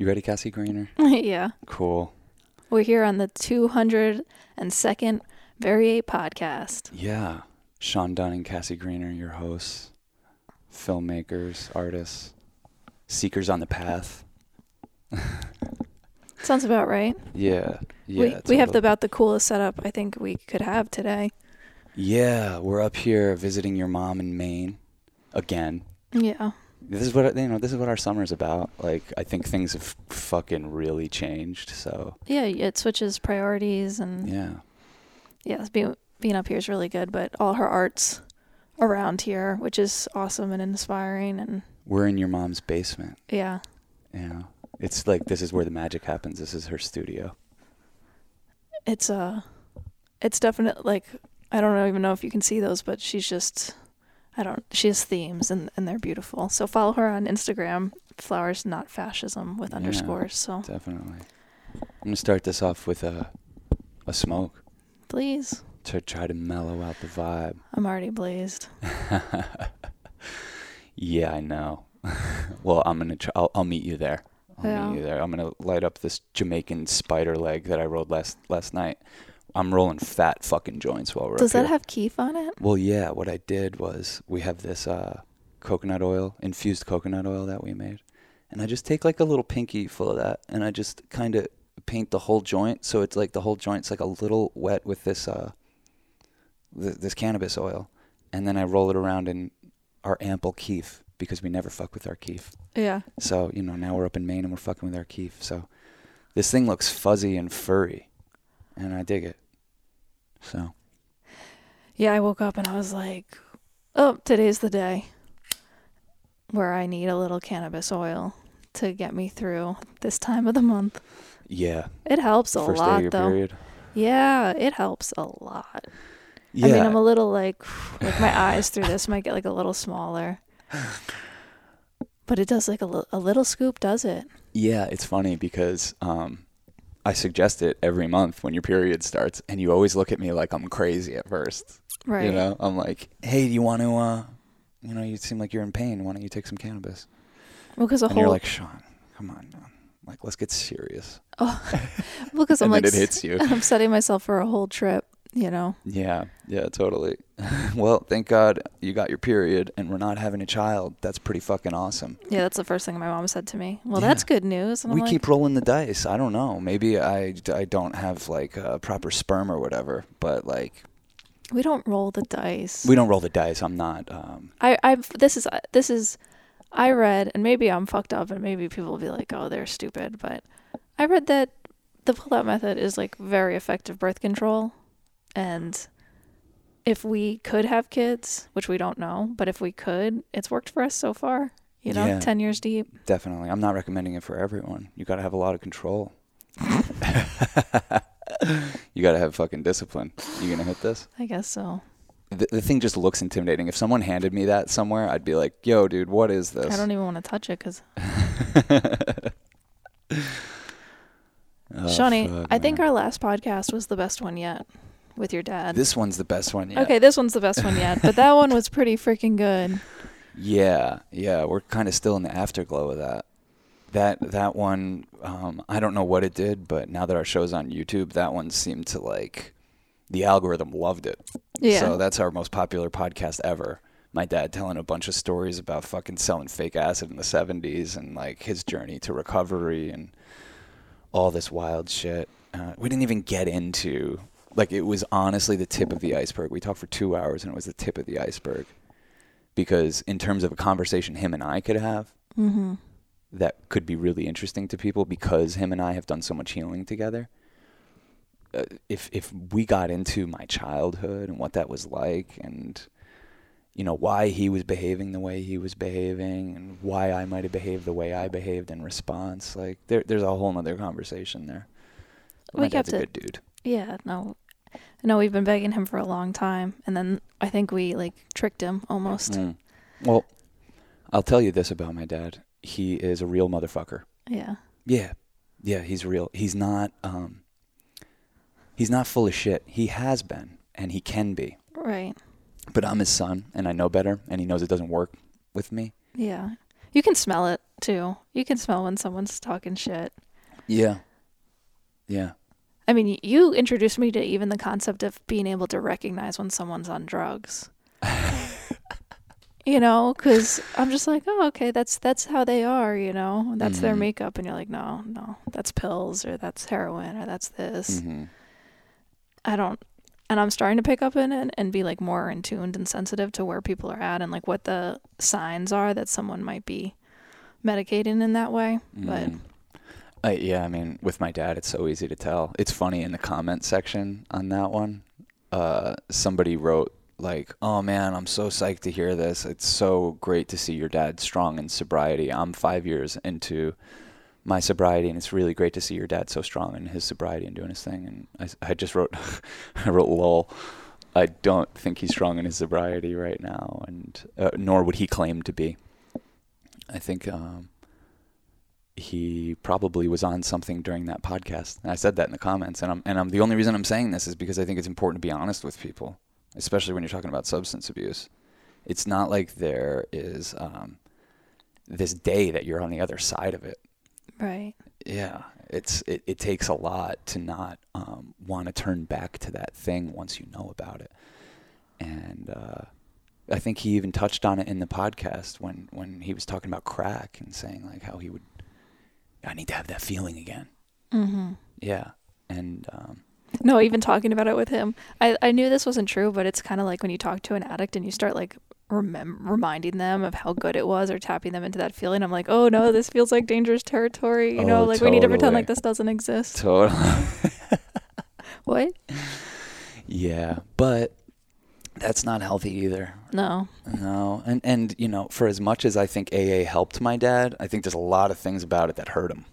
You ready, Cassie Greener? yeah. Cool. We're here on the 202nd Variate podcast. Yeah. Sean Dunn and Cassie Greener, your hosts, filmmakers, artists, seekers on the path. Sounds about right. Yeah. Yeah. we we have about the coolest setup I think we could have today. Yeah, we're up here visiting your mom in Maine again. Yeah. This is what you know. This is what our summer's about. Like, I think things have fucking really changed. So Yeah, it switches priorities and yeah, yeah, being being up here is really good, but all her art's around here, which is awesome and inspiring and we're in your mom's basement. yeah. Yeah. it's like this is where the magic happens. This is her studio. It's uh it's definite like I don't even know if you can see those, but she's just I don't she has themes and, and they're beautiful. So follow her on Instagram, flowers not fascism with Yeah. underscores. So Definitely. I'm gonna start this off with a a smoke please. to try to mellow out the vibe. I'm already blazed. yeah, I know. well, I'm gonna. Try, I'll, I'll meet you there. I'll Yeah. meet you there. I'm gonna light up this Jamaican spider leg that I rolled last last night. I'm rolling fat fucking joints while we're Does that here. have keef on it? Well, yeah. What I did was we have this uh, coconut oil, infused coconut oil that we made, and I just take like a little pinky full of that, and I just kind of paint the whole joint, so it's like the whole joint's like a little wet with this uh, th- this cannabis oil, and then I roll it around in our ample keef because we never fuck with our keef. Yeah. So you know now we're up in Maine and we're fucking with our keef. So this thing looks fuzzy and furry, and I dig it. So Yeah, I woke up and I was like, "Oh, today's the day where I need a little cannabis oil to get me through this time of the month." yeah, It helps a first lot though. period. Yeah, it helps a lot. Yeah. I mean, I'm a little like like my eyes through this might get like a little smaller. But it does like a, a little scoop does it. Yeah, it's funny because um, I suggest it every month when your period starts, and you always look at me like I'm crazy at first. Right. You know, I'm like, "Hey, do you want to? Uh, you know, you seem like you're in pain. Why don't you take some cannabis?" Well, because a and whole you're like, "Sean, come on, man. Like, let's get serious." well, because I'm and like it hits you. I'm setting myself for a whole trip, you know. Yeah, yeah, totally. well, thank God you got your period, and we're not having a child. That's pretty fucking awesome. Yeah, that's the first thing my mom said to me. Well, Yeah. that's good news. And we like, keep rolling the dice. I don't know. Maybe I, I don't have like a proper sperm or whatever, but like we don't roll the dice. we don't roll the dice. I'm not. Um, I I've this is this is I read and maybe I'm fucked up and maybe people will be like, "Oh, they're stupid," but I read that the pull-out method is like very effective birth control and if we could have kids, which we don't know, but if we could, it's worked for us so far. You know, Yeah. 10 years deep. definitely. I'm not recommending it for everyone. You got to have a lot of control. you got to have fucking discipline. You gonna hit this? I guess so. The, the thing just looks intimidating. If someone handed me that somewhere, I'd be like, "Yo, dude, what is this?" I don't even want to touch it cuz Oh, Shawnee, fuck, I think our last podcast was the best one yet with your dad. this one's the best one yet. Okay, this one's the best one yet, but that one was pretty freaking good. Yeah, yeah, we're kind of still in the afterglow of that. That that one, um, I don't know what it did, but now that our show's on YouTube, that one seemed to like the algorithm loved it. Yeah. So that's our most popular podcast ever. My dad telling a bunch of stories about fucking selling fake acid in the 70s and like his journey to recovery and all this wild shit. Uh, we didn't even get into like it was honestly the tip of the iceberg. We talked for 2 hours and it was the tip of the iceberg. Because in terms of a conversation him and I could have, Mhm. that could be really interesting to people because him and I have done so much healing together. Uh, if if we got into my childhood and what that was like and you know why he was behaving the way he was behaving and why I might have behaved the way I behaved in response like there there's a whole nother conversation there. We my dad's a good dude. Yeah, no. No, we've been begging him for a long time and then I think we like tricked him almost. Mm. Well, I'll tell you this about my dad. He is a real motherfucker. Yeah. Yeah. Yeah, he's real. He's not um he's not full of shit. He has been and he can be. Right. But I'm his son and I know better and he knows it doesn't work with me. Yeah. You can smell it too. You can smell when someone's talking shit. Yeah. Yeah. I mean, you introduced me to even the concept of being able to recognize when someone's on drugs. you know, because I'm just like, oh, okay, that's that's how they are. You know, that's their Mhm. makeup, and you're like, no, no, that's pills or that's heroin or that's this. hmm I don't, and I'm starting to pick up in it and be like more in tuned and sensitive to where people are at and like what the signs are that someone might be medicating in that way. But Mm. Uh, yeah, I mean, with my dad, it's so easy to tell. It's funny in the comment section on that one. Uh, somebody wrote like, "Oh man, I'm so psyched to hear this. It's so great to see your dad strong in sobriety. I'm five years into my sobriety, and it's really great to see your dad so strong in his sobriety and doing his thing." And I just wrote, I wrote, "Lol." I don't think he's strong in his sobriety right now, and uh, nor would he claim to be. I think um, he probably was on something during that podcast. And I said that in the comments, and I'm and I'm the only reason I'm saying this is because I think it's important to be honest with people, especially when you're talking about substance abuse. It's not like there is um, this day that you're on the other side of it. right, Yeah, it's it, it takes a lot to not um, want to turn back to that thing once you know about it. And uh, I think he even touched on it in the podcast when when he was talking about crack and saying like how he would, I need to have that feeling again. mm-hmm. Yeah, and um, No, even talking about it with him, I, I knew this wasn't true, but it's kind of like when you talk to an addict and you start like remem- reminding them of how good it was or tapping them into that feeling. I'm like, oh no, this feels like dangerous territory. You know, Oh, like we need to pretend like this doesn't exist. totally. What? yeah, but that's not healthy either. No. No, and and you know, for as much as I think AA helped my dad, I think there's a lot of things about it that hurt him.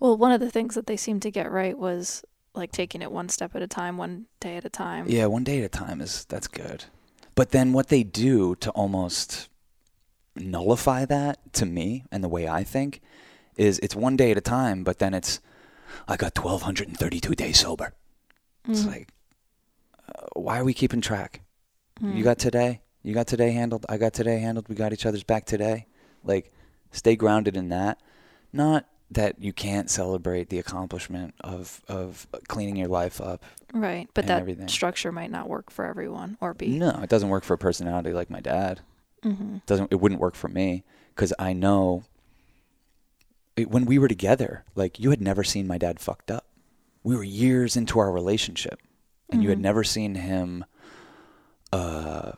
Well, one of the things that they seemed to get right was like taking it one step at a time, one day at a time. Yeah, one day at a time is that's good. But then what they do to almost nullify that to me and the way I think is it's one day at a time, but then it's I got 1232 days sober. It's Mhm. like why are we keeping track? Mm. You got today? You got today handled? I got today handled. We got each other's back today. Like stay grounded in that. Not that you can't celebrate the accomplishment of of cleaning your life up right, but that everything. structure might not work for everyone or be. No, it doesn't work for a personality like my dad. Mm-hmm. It doesn't it wouldn't work for me because I know it, when we were together, like you had never seen my dad fucked up. We were years into our relationship, and you had Mhm. never seen him uh,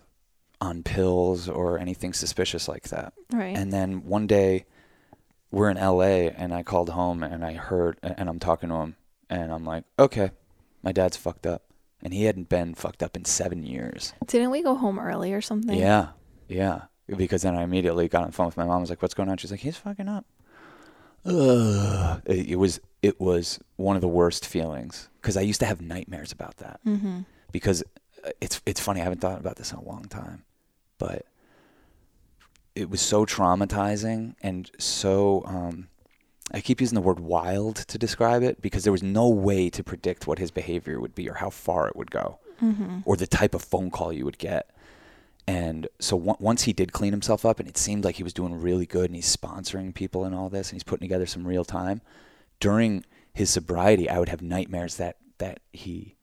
on pills or anything suspicious like that. Right. And then one day, we're in LA, and I called home, and I heard, and I'm talking to him, and I'm like, okay, my dad's fucked up, and he hadn't been fucked up in seven years. Didn't we go home early or something? Yeah, yeah. Because then I immediately got on the phone with my mom. I was like, "What's going on?" She's like, "He's fucking up." Ugh. It, it was it was one of the worst feelings because I used to have nightmares about that. Mm-hmm. Because uh, it's it's funny. I haven't thought about this in a long time, but it was so traumatizing and so. Um, I keep using the word wild to describe it because there was no way to predict what his behavior would be or how far it would go Mm-hmm. or the type of phone call you would get. And so on- once he did clean himself up, and it seemed like he was doing really good, and he's sponsoring people and all this, and he's putting together some real time. During his sobriety, I would have nightmares that that he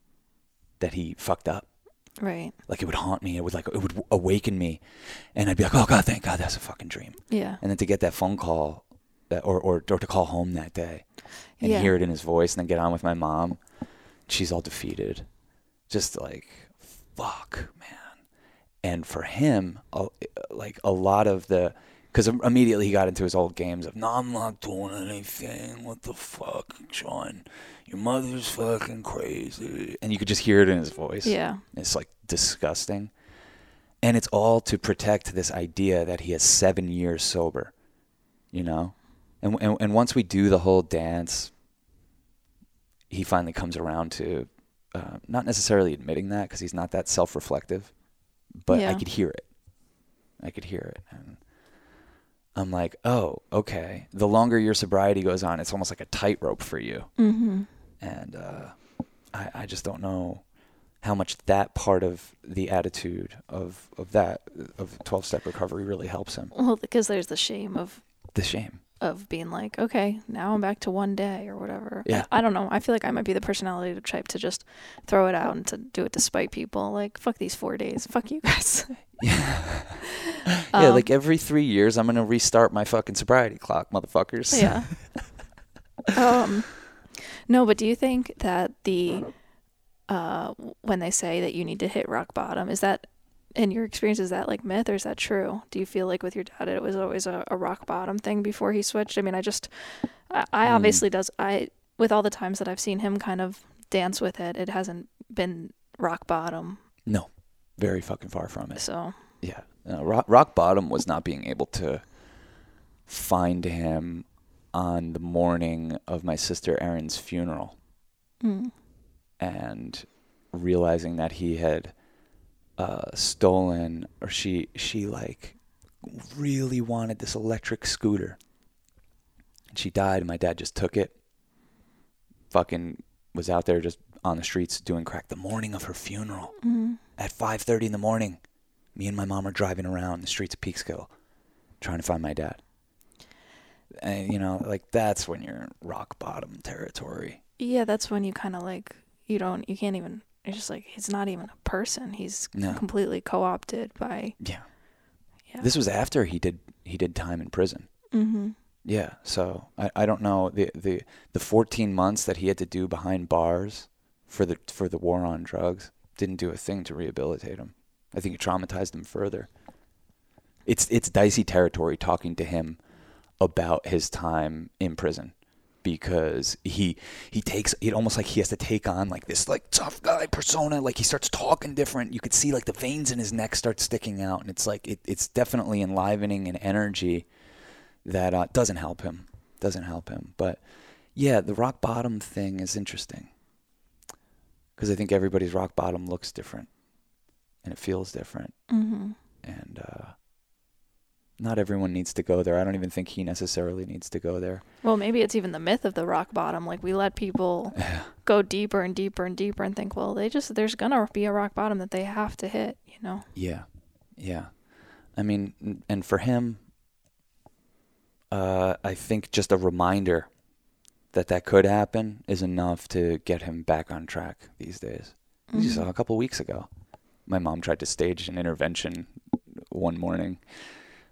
that he fucked up. Right. Like it would haunt me. It would like it would awaken me, and I'd be like, "Oh God, thank God, that's a fucking dream." Yeah. And then to get that phone call, that, or, or or to call home that day, and Yeah. hear it in his voice, and then get on with my mom, she's all defeated, just like, fuck, man. And for him, like a lot of the, because immediately he got into his old games of, no, I'm not doing anything. What the fuck, Sean? Your mother's fucking crazy, and you could just hear it in his voice. Yeah. It's like disgusting. And it's all to protect this idea that he has seven years sober, you know? And, and, and once we do the whole dance, he finally comes around to uh, not necessarily admitting that because he's not that self reflective, but I could hear it. I could hear it. And I'm like, oh, okay. The longer your sobriety goes on, it's almost like a tightrope for you Mm-hmm. and uh, I, I just don't know how much that part of the attitude of of that of 12 step recovery really helps him Well, because there's the shame of The shame. Of being like, okay, now I'm back to one day or whatever. Yeah. I, don't know. I feel like I might be the personality type to just throw it out and to do it to spite people. Like, fuck these four days. Fuck you guys. Yeah. yeah, Um, like every three years, I'm gonna restart my fucking sobriety clock, motherfuckers. yeah. um, no, but do you think that the uh when they say that you need to hit rock bottom is that in your experience is that like myth or is that true? Do you feel like with your dad it was always a, a rock bottom thing before he switched? I mean, I just I, I Hmm. obviously does I with all the times that I've seen him kind of dance with it, it hasn't been rock bottom. No, very fucking far from it. So Yeah. No, rock, rock bottom was not being able to find him on the morning of my sister Erin's funeral mm, and realizing that he had uh, stolen or she she like really wanted this electric scooter and she died And my dad just took it fucking was out there just on the streets doing crack the morning of her funeral mm, at 5:30 in the morning. Me and my mom are driving around the streets of Peekskill trying to find my dad. And you know, like that's when you're rock bottom territory. yeah, that's when you kind of like you don't you can't even it's just like he's not even a person. He's No. completely co-opted by Yeah. yeah. This was after he did he did time in prison. mm-hmm. Yeah, so I, I don't know the, the the 14 months that he had to do behind bars for the for the war on drugs didn't do a thing to rehabilitate him. I think it traumatized him further. It's it's dicey territory talking to him about his time in prison because he he takes it almost like he has to take on like this like tough guy persona like he starts talking different you could see like the veins in his neck start sticking out and it's like it, it's definitely enlivening and energy that uh, doesn't help him. Doesn't help him. But yeah, the rock bottom thing is interesting because I think everybody's rock bottom looks different and it feels different. Mm-hmm. And uh, not everyone needs to go there. I don't even think he necessarily needs to go there. Well, maybe it's even the myth of the rock bottom. Like we let people go deeper and deeper and deeper and think, well, they just there's gonna be a rock bottom that they have to hit. You know. Yeah, yeah. I mean, and for him, uh, I think just a reminder that that could happen is enough to get him back on track these days. You Mhm. saw a couple weeks ago, my mom tried to stage an intervention one morning,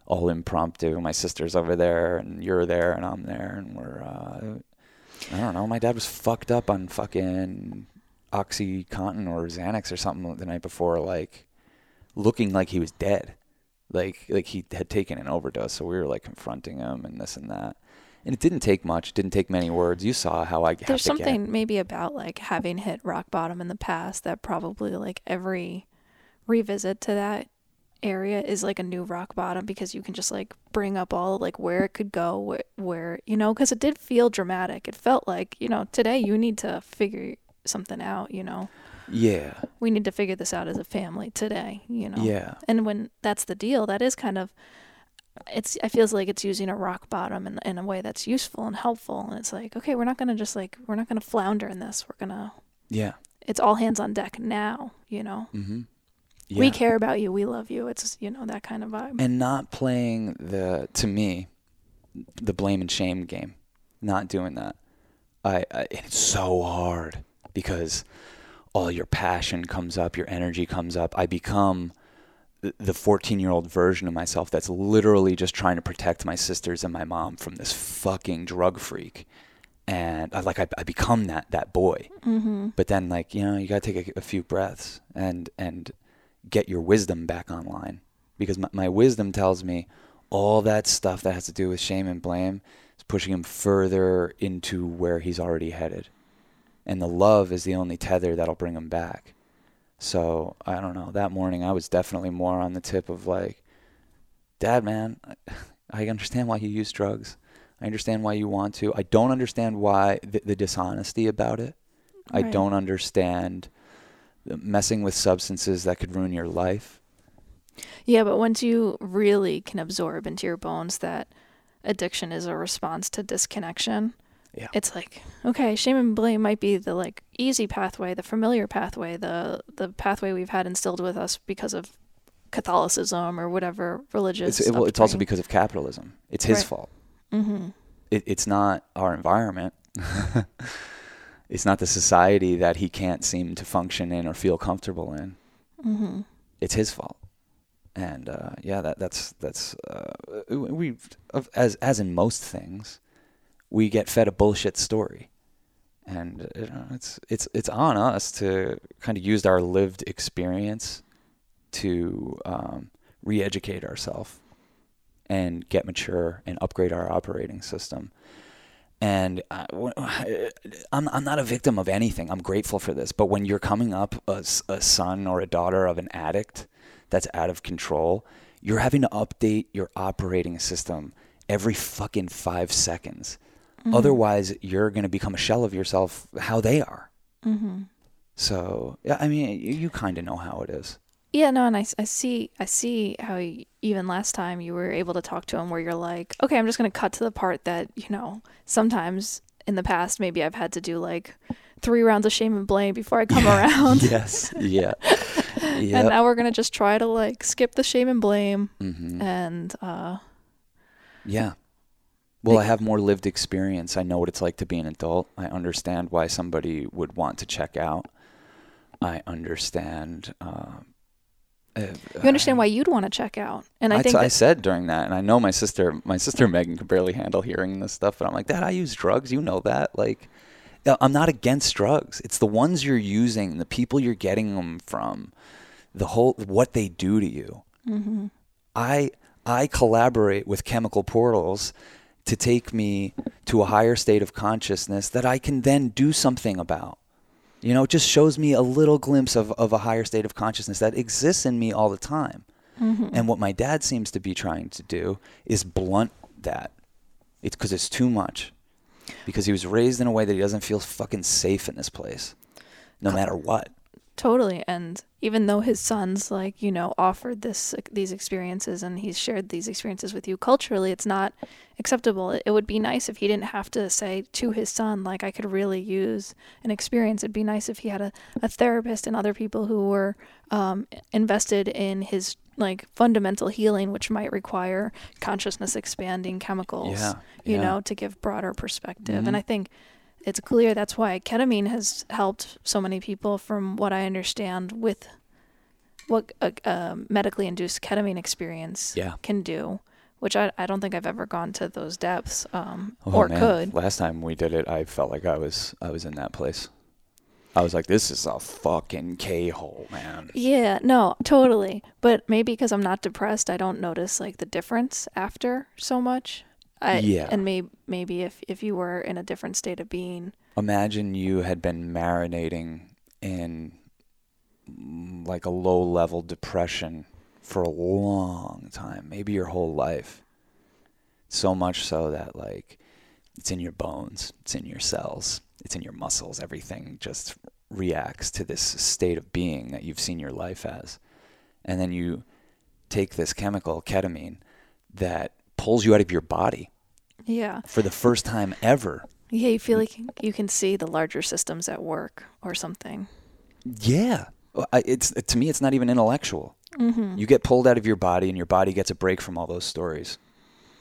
all impromptu. My sister's over there, and you're there, and I'm there, and we're. Uh, I don't know. My dad was fucked up on fucking OxyContin or Xanax or something the night before, like looking like he was dead, like like he had taken an overdose. So we were like confronting him and this and that, and it didn't take much. It didn't take many words. You saw how I There's to get- something maybe about like having hit rock bottom in the past that probably like every revisit to that area is like a new rock bottom because you can just like bring up all like where it could go where, where you know because it did feel dramatic. It felt like you know today you need to figure something out you know? Yeah, we need to figure this out as a family today you know? Yeah, and when that's the deal that is kind of it's it feels like it's using a rock bottom in, in a way that's useful and helpful. And it's like okay we're not gonna just like we're not gonna flounder in this. We're gonna yeah. it's all hands on deck now you know? Mm-hmm. Yeah. we care about you. We love you. It's you know that kind of vibe. And not playing the to me the blame and shame game. Not doing that. I, I it's so hard because all your passion comes up your energy comes up. I become the 14 year old version of myself that's literally just trying to protect my sisters and my mom from this fucking drug freak. And I, like I, I become that that boy. Mm-hmm. but then like you know you got to take a, a few breaths. And and get your wisdom back online. Because my, my wisdom tells me all that stuff that has to do with shame and blame is pushing him further into where he's already headed. And the love is the only tether that'll bring him back. So i don't know. That morning i was definitely more on the tip of like dad man i understand why you use drugs. I understand why you want to. I don't understand why the, the dishonesty about it. I don't understand messing with substances that could ruin your life. yeah but once you really can absorb into your bones that addiction is a response to disconnection Yeah. it's like okay shame and blame might be the like easy pathway the familiar pathway the the pathway we've had instilled with us because of catholicism or whatever religious It's, it, well, it's also because of capitalism. It's his Right. fault. Mm-hmm. It, it's not our environment. it's not the society that he can't seem to function in or feel comfortable in. Mm-hmm. It's his fault. And uh, yeah, that that's that's uh, we as as in most things, we get fed a bullshit story, and you know, it's it's it's on us to kind of use our lived experience to um, re-educate ourselves and get mature and upgrade our operating system. And I, I'm I'm not a victim of anything. I'm grateful for this. But when you're coming up a, a son or a daughter of an addict that's out of control, you're having to update your operating system every fucking five seconds. Mm-hmm. Otherwise, you're going to become a shell of yourself how they are. Mm-hmm. So, I mean, you, you kind of know how it is. Yeah, no, and I, I see I see how you, even last time you were able to talk to him where you're like, okay, I'm just gonna cut to the part that you know sometimes in the past maybe I've had to do like three rounds of shame and blame before I come around. yes, yeah, yep. and now we're gonna just try to like skip the shame and blame mm-hmm. and uh, yeah. Well, I have more lived experience. I know what it's like to be an adult. I understand why somebody would want to check out. I understand. Uh, uh, you understand why you'd want to check out, and I, I think I said during that, and I know my sister, my sister Megan could barely handle hearing this stuff, but I'm like, Dad, I use drugs. You know that, like, I'm not against drugs. It's the ones you're using, the people you're getting them from, the whole what they do to you. Mm-hmm. I I collaborate with chemical portals to take me to a higher state of consciousness that I can then do something about. You know, it just shows me a little glimpse of, of a higher state of consciousness that exists in me all the time. Mm-hmm. And what my dad seems to be trying to do is blunt that. It's because it's too much. Because he was raised in a way that he doesn't feel fucking safe in this place, no matter what. Totally. And even though his sons, like, you know, offered this these experiences and he's shared these experiences with you culturally, it's not acceptable. It would be nice if he didn't have to say to his son, like, I could really use an experience. It'd be nice if he had a, a therapist and other people who were um, invested in his like fundamental healing, which might require consciousness expanding chemicals, yeah, you yeah. know, to give broader perspective. Mm-hmm. And I think it's clear that's why ketamine has helped so many people, from what I understand, with what a, a medically induced ketamine experience yeah. can do. Which I, I don't think I've ever gone to those depths, um, oh, or man. could. Last time we did it, I felt like I was I was in that place. I was like, this is a fucking K hole, man. Yeah, no, totally. But maybe because I'm not depressed, I don't notice like the difference after so much. I, yeah. And maybe maybe if if you were in a different state of being. Imagine you had been marinating in mm, like a low level depression for a long time, maybe your whole life. So much so that like it's in your bones, it's in your cells, it's in your muscles. Everything just reacts to this state of being that you've seen your life as. And then you take this chemical, ketamine, that pulls you out of your body. Yeah. For the first time ever. Yeah, you feel like you can see the larger systems at work or something. Yeah. It's to me it's not even intellectual. Mm-hmm. You get pulled out of your body and your body gets a break from all those stories.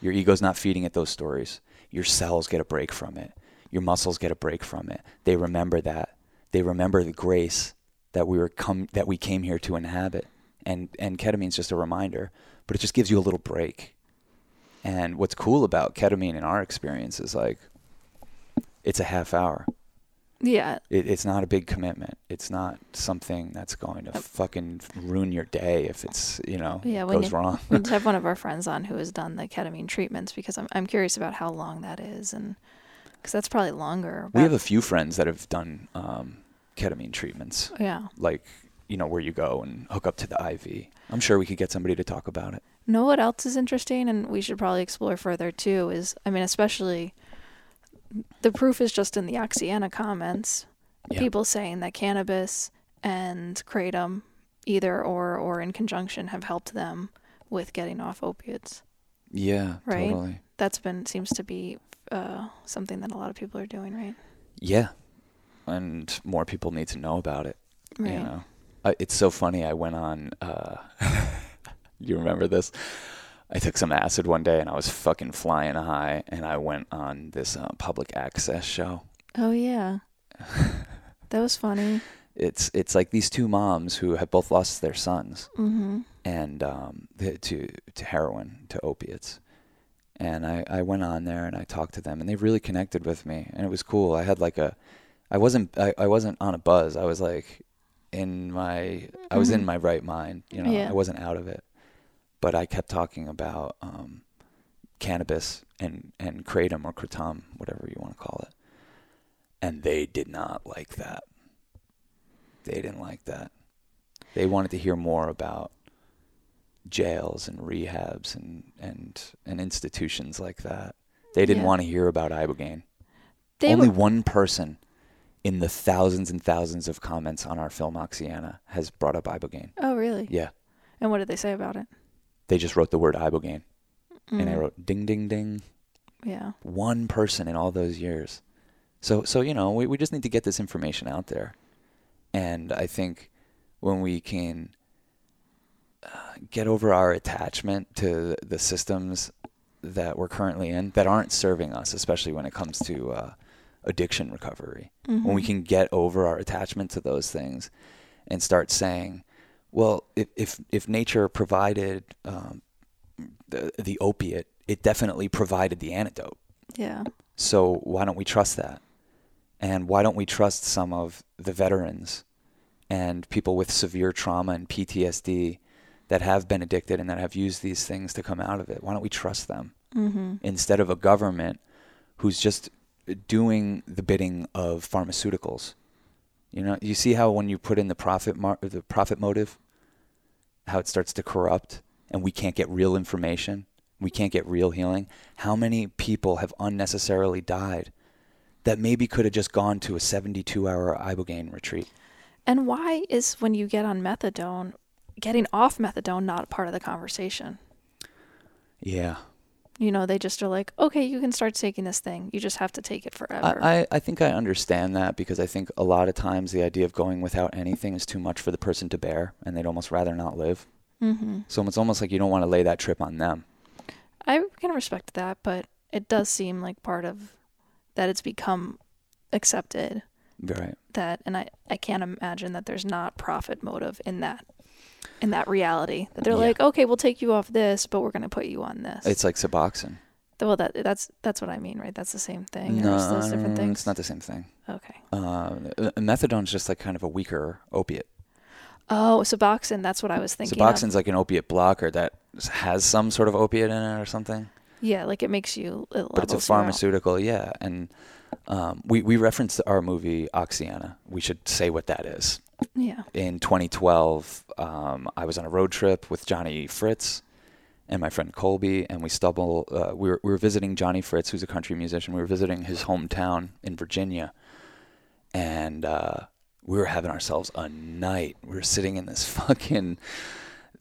Your ego's not feeding it those stories. Your cells get a break from it. Your muscles get a break from it. They remember that. They remember the grace that we were come that we came here to inhabit. And and ketamine's just a reminder, but it just gives you a little break. And what's cool about ketamine in our experience is like it's a half hour. Yeah. It, it's not a big commitment. It's not something that's going to fucking ruin your day if it's, you know, yeah, goes you, wrong. we have one of our friends on who has done the ketamine treatments because I'm, I'm curious about how long that is. And because that's probably longer. We have a few friends that have done um, ketamine treatments. Yeah. Like, you know, where you go and hook up to the IV. I'm sure we could get somebody to talk about it. Know what else is interesting and we should probably explore further too is, I mean, especially the proof is just in the Oxyana comments. Yeah. People saying that cannabis and kratom, either or or in conjunction, have helped them with getting off opiates. Yeah, Right? totally. That's been seems to be uh, something that a lot of people are doing, right? Yeah. And more people need to know about it. Right. You know, I, it's so funny. I went on. Uh, you remember this? I took some acid one day and I was fucking flying high, and I went on this uh, public access show. Oh yeah. that was funny. It's it's like these two moms who have both lost their sons, Mm-hmm. and um, to to heroin, to opiates. And I, I went on there and I talked to them, and they really connected with me, and it was cool. I had like a, I wasn't I, I wasn't on a buzz. I was like, in my I was in Mhm. my right mind. You know, Yeah. I wasn't out of it, but I kept talking about um, cannabis and and kratom or kratom, whatever you want to call it, and they did not like that. They didn't like that. They wanted to hear more about jails and rehabs and and and institutions like that. They didn't Yeah. want to hear about ibogaine. They Only were, one person in the thousands and thousands of comments on our film Oxyana has brought up ibogaine. Oh really? Yeah, And what did they say about it? they just wrote the word ibogaine, and I Mm, wrote ding ding ding. Yeah. One person in all those years. So so you know we we just need to get this information out there, and I think when we can uh, get over our attachment to the systems that we're currently in that aren't serving us, especially when it comes to uh, addiction recovery. when we Mhm. can get over our attachment to those things and start saying, well, if if, if nature provided um, the the opiate, it definitely provided the antidote. Yeah. So why don't we trust that? And why don't we trust some of the veterans and people with severe trauma and PTSD that have been addicted and that have used these things to come out of it? Why don't we trust them? Mm-hmm. instead of a government who's just doing the bidding of pharmaceuticals. You know, you see how when you put in the profit mar- the profit motive, how it starts to corrupt, and we can't get real information, we can't get real healing. How many people have unnecessarily died that maybe could have just gone to a 72-hour ibogaine retreat? And why is when you get on methadone, getting off methadone not part of the conversation? Yeah, You know, they just are like, okay, you can start taking this thing. You just have to take it forever. I, I, think I understand that because I think a lot of times the idea of going without anything is too much for the person to bear, and they'd almost rather not live. mm-hmm. So it's almost like you don't want to lay that trip on them. I can respect that, but it does seem like part of that it's become accepted Right. that and I, I can't imagine that there's not profit motive in that in that reality. That they're Yeah. like, Okay, we'll take you off this, but we're gonna put you on this. It's like Suboxone. well that that's that's what I mean, right? That's the same thing. or is those different things? it's not the same thing. Okay. Uh, methadone's just like kind of a weaker opiate. Oh, Suboxone, that's what I was thinking. Suboxone's of. like an opiate blocker that has some sort of opiate in it or something. Yeah, like it makes you it but it's a pharmaceutical, yeah. And um, we we referenced our movie Oxyana. We should say what that is. Yeah. In 2012, um, I was on a road trip with Johnny Fritz and my friend Colby, and we stumble. Uh, we were we were visiting Johnny Fritz, who's a country musician. We were visiting his hometown in Virginia, and uh, we were having ourselves a night. We were sitting in this fucking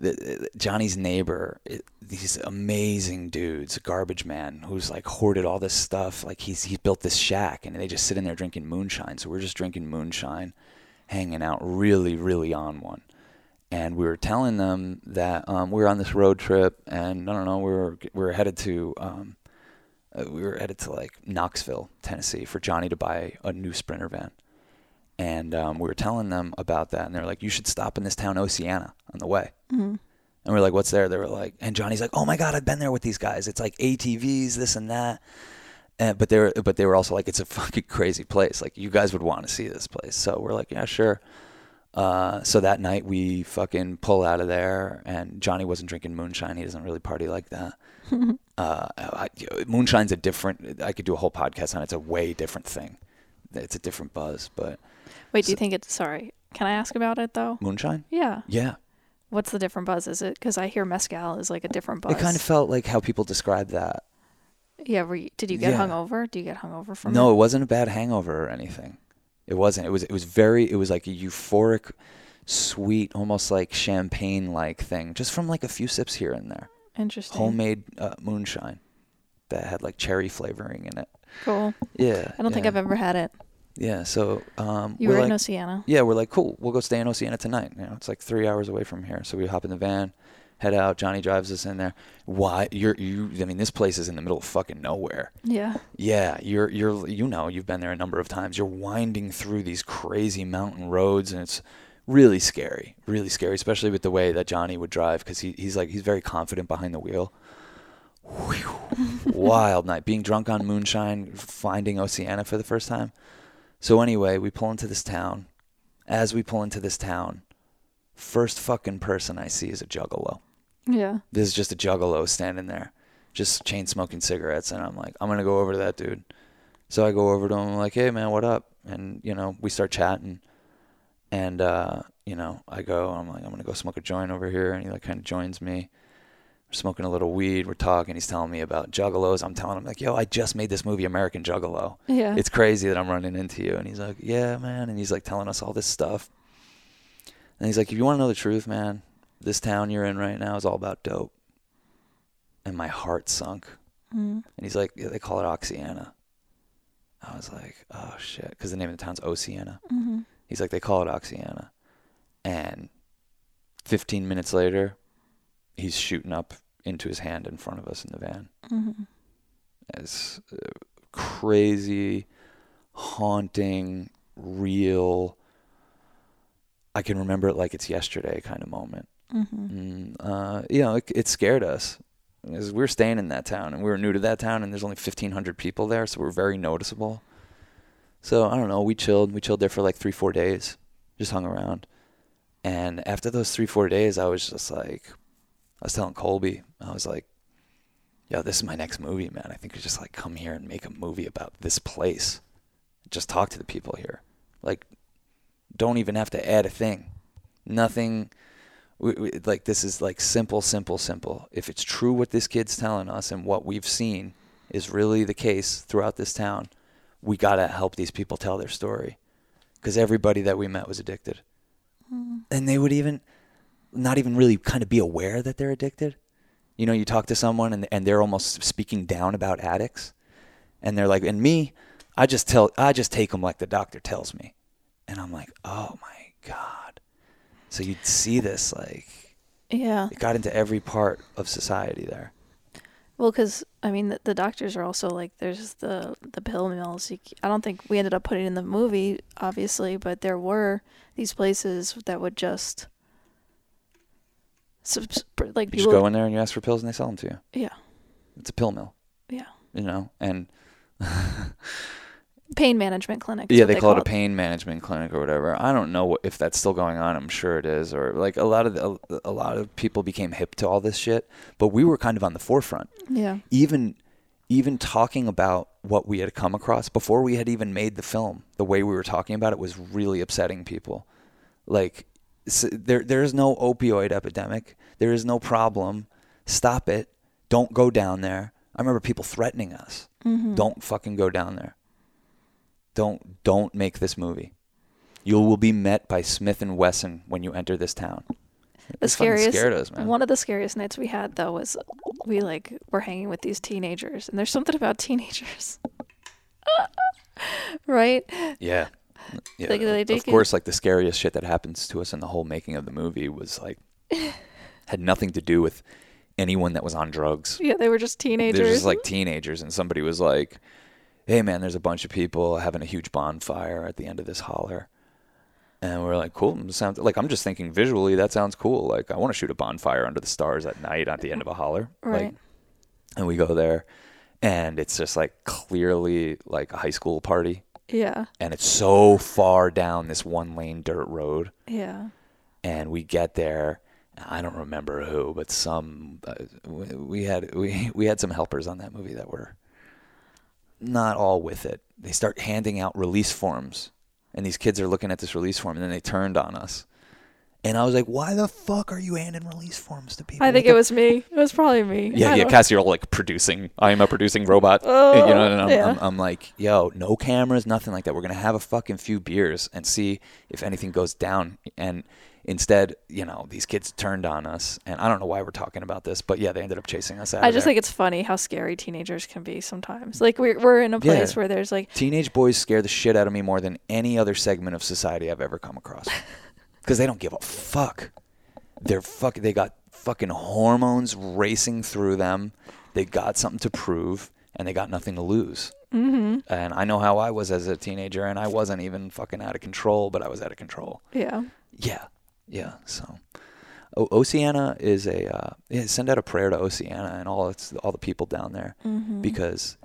the, Johnny's neighbor, it, these amazing dudes, garbage man, who's like hoarded all this stuff. Like he's he's built this shack, and they just sit in there drinking moonshine. So we're just drinking moonshine, hanging out, really, really on one. And we were telling them that um, we were on this road trip, and I don't know, we were we were headed to um, uh, we were headed to like Knoxville, Tennessee, for Johnny to buy a new Sprinter van. And um, we were telling them about that, and they're like, "You should stop in this town, Oceana, on the way." hmm And we're like, what's there? They were like, and Johnny's like, oh my god, I've been there with these guys. It's like ATVs, this and that. And, but they were, but they were also like, it's a fucking crazy place. Like you guys would want to see this place. So we're like, yeah, sure. Uh, so that night we fucking pull out of there, and Johnny wasn't drinking moonshine. He doesn't really party like that. uh, I, moonshine's a different. I could do a whole podcast on it. It's a way different thing. It's a different buzz. But Wait, do you think it's sorry? Can I ask about it though? moonshine, Yeah. yeah, What's the different buzz? Is it because I hear mezcal is like a different buzz? it kind of felt like how people describe that. Yeah. Were you, did you get Yeah. hungover? Do you get hungover from no, it? it wasn't a bad hangover or anything. It wasn't. It was. It was very. It was like a euphoric, sweet, almost like champagne-like thing, just from like a few sips here and there. Interesting. Homemade uh, moonshine that had like cherry flavoring in it. Cool. Yeah. I don't think. I've ever had it. Yeah. So um, You we're were like, in Oceana. yeah, we're like, cool. We'll go stay in Oceana tonight. You know, it's like three hours away from here. So we hop in the van, head out. Johnny drives us in there. Why you're you? I mean, this place is in the middle of fucking nowhere. Yeah. Yeah, you're you're you know you've been there a number of times. You're winding through these crazy mountain roads, and it's really scary, really scary, especially with the way that Johnny would drive because he, he's like he's very confident behind the wheel. Whew. Wild night, being drunk on moonshine, finding Oceana for the first time. So anyway, we pull into this town. As we pull into this town, first fucking person I see is a juggalo. Yeah. This is just a juggalo standing there, just chain smoking cigarettes, and I'm like, I'm gonna go over to that dude. So I go over to him, I'm like, hey man, what up? And you know, we start chatting, and uh, you know, I go, I'm like, I'm gonna go smoke a joint over here, and he like kind of joins me. We're smoking a little weed, we're talking. He's telling me about juggalos. I'm telling him like, yo, I just made this movie, American Juggalo. Yeah. It's crazy that I'm running into you. And he's like, yeah, man. And he's like telling us all this stuff. And he's like, if you want to know the truth, man, this town you're in right now is all about dope. And my heart sunk. Mm. And he's like, yeah, they call it Oxyana. I was like, oh shit, because the name of the town's Oceana. hmm He's like, they call it Oxyana. And 15 minutes later, he's shooting up into his hand in front of us in the van. hmm It's uh, crazy, haunting, real. I can remember it like it's yesterday kind of moment. Hmm Mm, uh, you know, it, it scared us. Because we were staying in that town and we were new to that town and there's only 1,500 people there, so we're very noticeable. So I don't know, we chilled. We chilled there for like three, four days, just hung around. And after those three, four days, I was just like, I was telling Colby, I was like, yo, this is my next movie, man. I think we just like come here and make a movie about this place. Just talk to the people here. Like, don't even have to add a thing. Nothing. We, we, like this is like simple, simple, simple. If it's true what this kid's telling us and what we've seen is really the case throughout this town, we gotta help these people tell their story. Because everybody that we met was addicted, mm. and they would even not even really kind of be aware that they're addicted. You know, you talk to someone and and they're almost speaking down about addicts, and they're like, and me, I just tell, I just take them like the doctor tells me, and I'm like, oh my god. So you'd see this like Yeah. it got into every part of society there. Well, because I mean, the, the doctors are also like, there's the the pill mills. You, I don't think we ended up putting it in the movie, obviously, but there were these places that would just, like You just go in there and you ask for pills and they sell them to you. yeah, It's a pill mill, yeah. you know. And Pain management clinic. yeah, what they call it a pain management clinic or whatever. I don't know if that's still going on. I'm sure it is. Or like a lot of the, a lot of people became hip to all this shit, but we were kind of on the forefront. Yeah. even even talking about what we had come across before we had even made the film the way we were talking about it was really upsetting people like there there is no opioid epidemic there is no problem stop it don't go down there i remember people threatening us Mm-hmm. don't fucking go down there don't don't make this movie you will be met by smith and wesson when you enter this town The fucking scariest. scared us man One of the scariest nights we had though was we like were hanging with these teenagers, and there's something about teenagers, right? Yeah. Yeah. Like, of it- course, like the scariest shit that happens to us in the whole making of the movie was like had nothing to do with anyone that was on drugs. Yeah, they were just teenagers. They're just like teenagers, and somebody was like, "Hey, man, there's a bunch of people having a huge bonfire at the end of this holler." And we're like, cool. Sounds like I'm just thinking visually. That sounds cool. Like I want to shoot a bonfire under the stars at night at the end of a holler. Like, right. and we go there, and it's just like clearly like a high school party yeah. and it's so far down this one lane dirt road Yeah. and we get there i don't remember who but some uh, we, we had we, we had some helpers on that movie that were not all with it they start handing out release forms and these kids are looking at this release form and then they turned on us and i was like why the fuck are you handing release forms to people I think it was me. It was probably me. yeah, I yeah, don't- Cassidy like producing. I am a producing robot. Oh, you know, oh, and I'm, yeah. I'm, I'm like, yo, no cameras, nothing like that. We're gonna have a fucking few beers and see if anything goes down. And instead, you know, these kids turned on us, and I don't know why we're talking about this, but yeah, they ended up chasing us out. I just there. think it's funny how scary teenagers can be sometimes. Like we're we're in a place Yeah. where there's like teenage boys scare the shit out of me more than any other segment of society I've ever come across, because they don't give a fuck. They're fuck. They got fucking hormones racing through them. They got something to prove, and they got nothing to lose. Mm-hmm. And I know how I was as a teenager, and I wasn't even fucking out of control, but I was out of control. Yeah. Yeah, yeah. So, o- Oceana is a uh, yeah, send out a prayer to Oceana and all its all the people down there Mm-hmm. because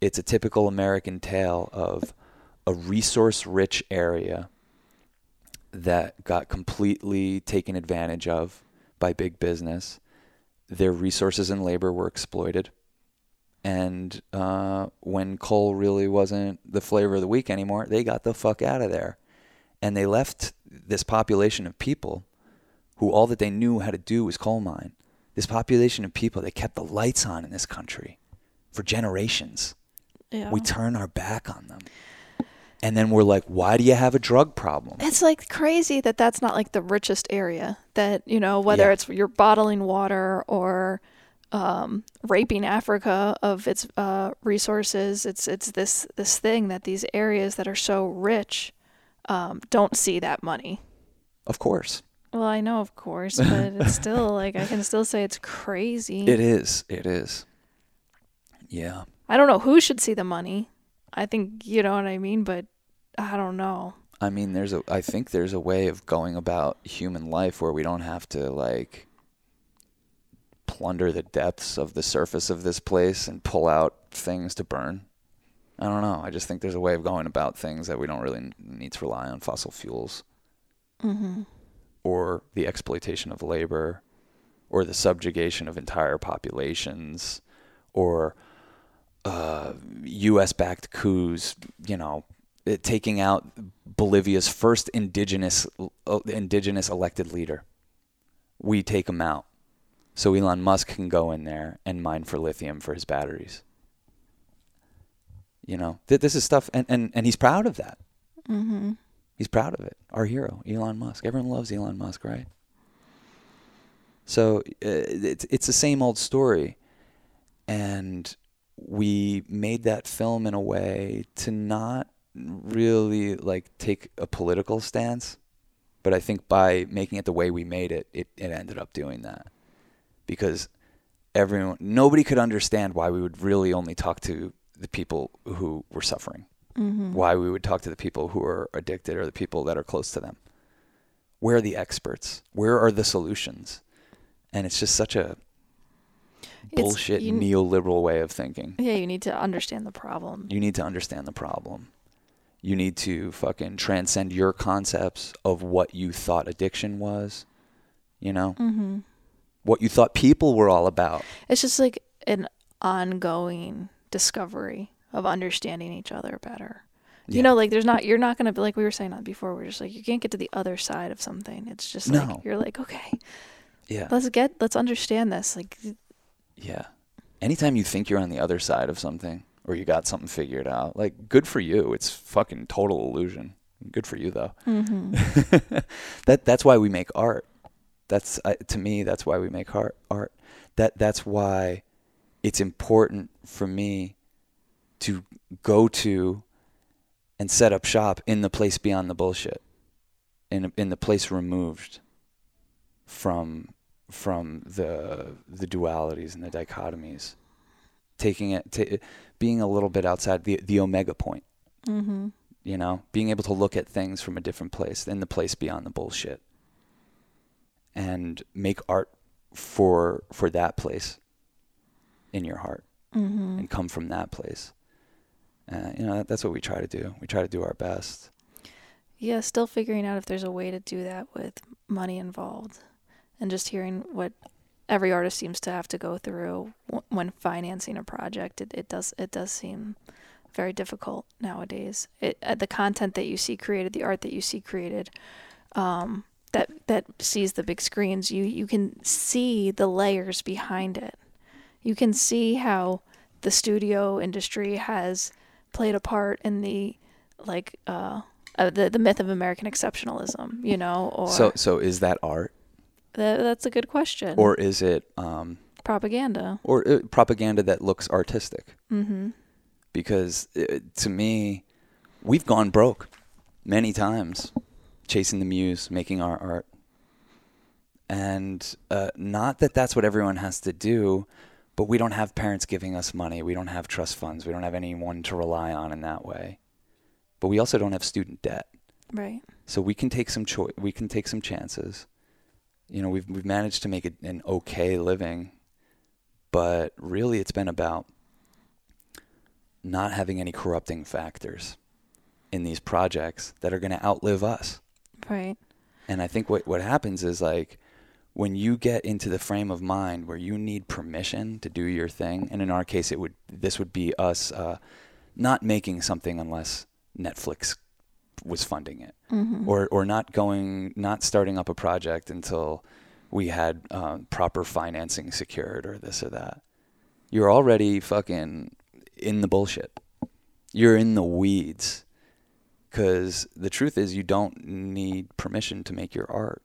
it's a typical American tale of a resource-rich area that got completely taken advantage of by big business. Their resources and labor were exploited. And uh, when coal really wasn't the flavor of the week anymore, they got the fuck out of there. And they left this population of people who all that they knew how to do was coal mine. This population of people, they kept the lights on in this country for generations. yeah. We turn our back on them. And then we're like, why do you have a drug problem? It's like crazy that that's not like the richest area. That you know whether Yeah. it's you're bottling water or um, raping Africa of its uh, resources. It's it's this this thing that these areas that are so rich um, don't see that money. Of course. Well, I know, of course, but it's still like I can still say it's crazy. It is. It is. Yeah. I don't know who should see the money. I think you know what I mean, but I don't know. I mean, there's a. I think there's a way of going about human life where we don't have to like plunder the depths of the surface of this place and pull out things to burn. I don't know. I just think there's a way of going about things that we don't really need to rely on fossil fuels Mm-hmm. or the exploitation of labor or the subjugation of entire populations or uh, U.S. backed coups, you know, it- taking out Bolivia's first indigenous uh, indigenous elected leader. We take him out, so Elon Musk can go in there and mine for lithium for his batteries. You know, th- this is stuff, and, and, and he's proud of that. Mm-hmm. He's proud of it. Our hero, Elon Musk. Everyone loves Elon Musk, right? So uh, it's it's the same old story, and we made that film in a way to not really like take a political stance, but I think by making it the way we made it, it, it ended up doing that because everyone nobody could understand why we would really only talk to the people who were suffering Mm-hmm. why we would talk to the people who are addicted or the people that are close to them. Where are the experts? Where are the solutions? And it's just such a bullshit you- neoliberal way of thinking. Yeah, you need to understand the problem. You need to understand the problem. You need to fucking transcend your concepts of what you thought addiction was, you know, Mm-hmm. what you thought people were all about. It's just like an ongoing discovery of understanding each other better. Yeah. You know, like there's not you're not gonna be like we were saying that before. We're just like you can't get to the other side of something. It's just No. like you're like okay, Yeah. let's get let's understand this. Like Yeah. Anytime you think you're on the other side of something or you got something figured out, like good for you. It's fucking total illusion. Good for you though. mm-hmm. that that's why we make art. That's uh, to me that's why we make art art. That that's why it's important for me to go to and set up shop in the place beyond the bullshit. In in the place removed from from the the dualities and the dichotomies. Taking it ta being a little bit outside the the omega point Mm-hmm. you know, being able to look at things from a different place than the place beyond the bullshit, and make art for for that place in your heart, Mm-hmm. and come from that place. Uh, you know, that, that's what we try to do. We try to do our best. Yeah, still figuring out if there's a way to do that with money involved, and just hearing what every artist seems to have to go through w- when financing a project. It, it does it does seem very difficult nowadays. It uh, the content that you see created, the art that you see created, um, that that sees the big screens. You you can see the layers behind it. You can see how the studio industry has played a part in the like uh, uh the the myth of American exceptionalism, you know, or so, so is that art, Tha- that's a good question. or is it, um, propaganda. or uh, propaganda that looks artistic? Mm-hmm. Because uh, to me, we've gone broke many times chasing the muse, making our art. And uh, not that that's what everyone has to do, but we don't have parents giving us money. We don't have trust funds. We don't have anyone to rely on in that way. But we also don't have student debt. Right. So we can take some choice. We can take some chances. You know, we've we've managed to make it an okay living, but really, it's been about not having any corrupting factors in these projects that are going to outlive us. Right. And I think what what happens is like when you get into the frame of mind where you need permission to do your thing, and in our case, it would this would be us uh, not making something unless Netflix was funding it, Mm-hmm. or or not going, not starting up a project until we had uh, proper financing secured, or this or that. You're already fucking in the bullshit. You're in the weeds. Because the truth is, you don't need permission to make your art.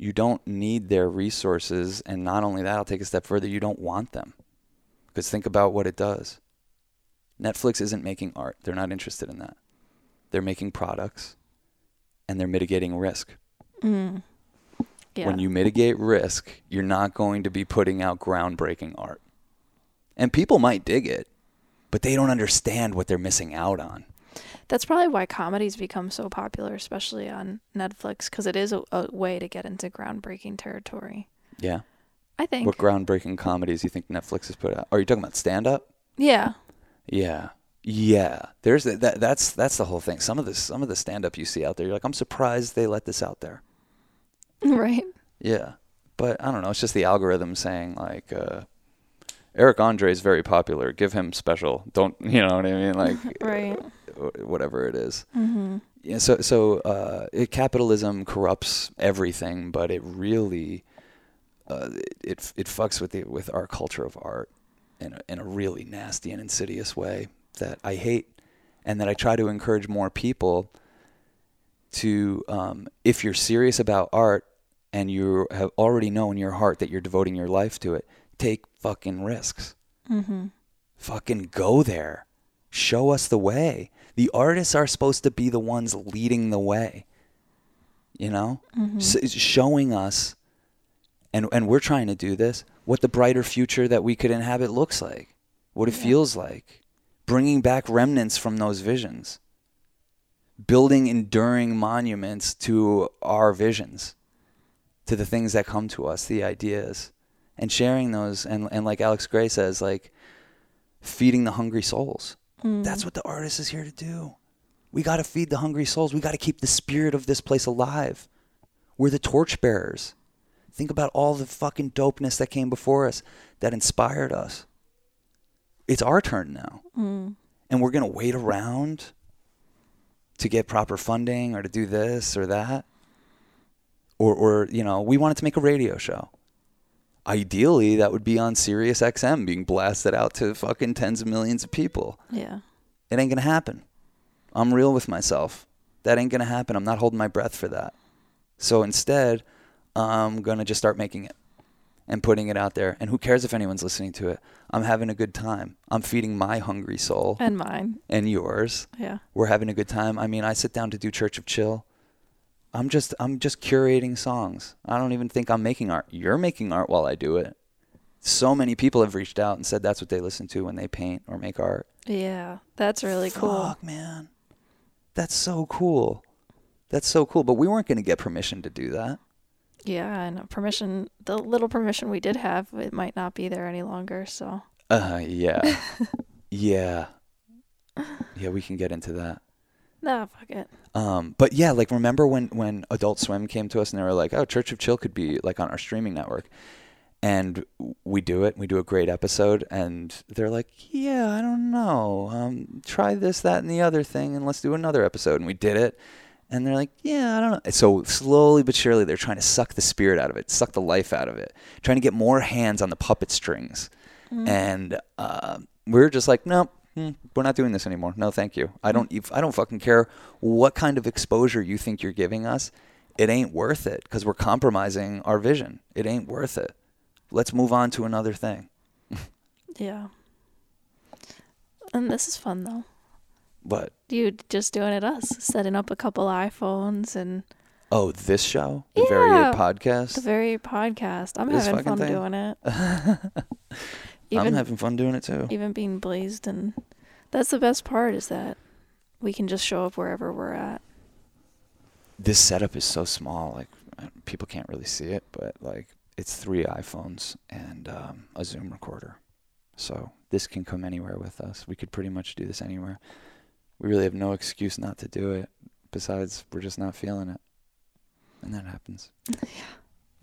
You don't need their resources. And not only that, I'll take a step further, you don't want them. Because think about what it does. Netflix isn't making art, they're not interested in that. They're making products and they're mitigating risk. Mm. Yeah. When you mitigate risk, you're not going to be putting out groundbreaking art. And people might dig it, but they don't understand what they're missing out on. That's probably why comedies become so popular, especially on Netflix, because it is a, a way to get into groundbreaking territory. Yeah. I think. What groundbreaking comedies you think Netflix has put out? Are you talking about stand up? yeah. Yeah. Yeah. There's the, that that's that's the whole thing. Some of the some of the stand up you see out there, you're like, I'm surprised they let this out there. Right. Yeah. But I don't know, it's just the algorithm saying like uh Eric Andre is very popular. Give him special. Don't you know what I mean? Like Right. Whatever it is. Mm-hmm. Yeah, so so uh, it, capitalism corrupts everything, but it really uh, it it fucks with the with our culture of art in a, in a really nasty and insidious way that I hate, and that I try to encourage more people to, um, if you're serious about art and you have already know in your heart that you're devoting your life to it, take fucking risks. Mm-hmm. Fucking go there. Show us the way. The artists are supposed to be the ones leading the way. You know? Mm-hmm. S- showing us and and we're trying to do this what the brighter future that we could inhabit looks like. What it Yeah. feels like. Bringing back remnants from those visions. Building enduring monuments to our visions. To the things that come to us, the ideas and sharing those and and like Alex Grey says like feeding the hungry souls. Mm. That's what the artist is here to do. We got to feed the hungry souls. We got to keep the spirit of this place alive. We're the torchbearers. Think about all the fucking dopeness that came before us that inspired us. It's our turn now. Mm. And we're going to wait around to get proper funding or to do this or that. Or, or you know, we wanted to make a radio show. Ideally, that would be on Sirius XM being blasted out to fucking tens of millions of people. Yeah. It ain't gonna happen. I'm real with myself. That ain't gonna happen. I'm not holding my breath for that. So instead, I'm gonna just start making it and putting it out there. And who cares if anyone's listening to it? I'm having a good time. I'm feeding my hungry soul And mine. and yours. Yeah. We're having a good time. I mean, I sit down to do Church of Chill. I'm just I'm just curating songs. I don't even think I'm making art. You're making art while I do it. So many people have reached out and said that's what they listen to when they paint or make art. Yeah. That's really cool. Fuck, man. That's so cool. That's so cool. But we weren't going to get permission to do that. Yeah. And permission, the little permission we did have, it might not be there any longer. So. Uh, yeah. yeah. Yeah, we can get into that. Nah, fuck it. Um, but yeah, like remember when when Adult Swim came to us and they were like, "Oh, Church of Chill could be like on our streaming network," and we do it. We do a great episode, and they're like, "Yeah, I don't know. Um, try this, that, and the other thing, and let's do another episode." And we did it, and they're like, "Yeah, I don't know." So slowly but surely, they're trying to suck the spirit out of it, suck the life out of it, trying to get more hands on the puppet strings, and uh, we're just like, "Nope." Hmm, We're not doing this anymore. No, thank you. I don't. I don't fucking care what kind of exposure you think you're giving us. It ain't worth it because we're compromising our vision. It ain't worth it. Let's move on to another thing. Yeah. And this is fun though. But You just doing it us, setting up a couple iPhones and Oh, this show, the Very Yeah. Eight podcast. The very podcast. I'm having fun thing? doing it. I'm having fun doing it too. even being blazed and that's the best part is that we can just show up wherever we're at. This setup is so small, like uh, people can't really see it, but like it's three iPhones and um, a Zoom recorder. So this can come anywhere with us. We could pretty much do this anywhere. We really have no excuse not to do it. Besides, we're just not feeling it, and that happens.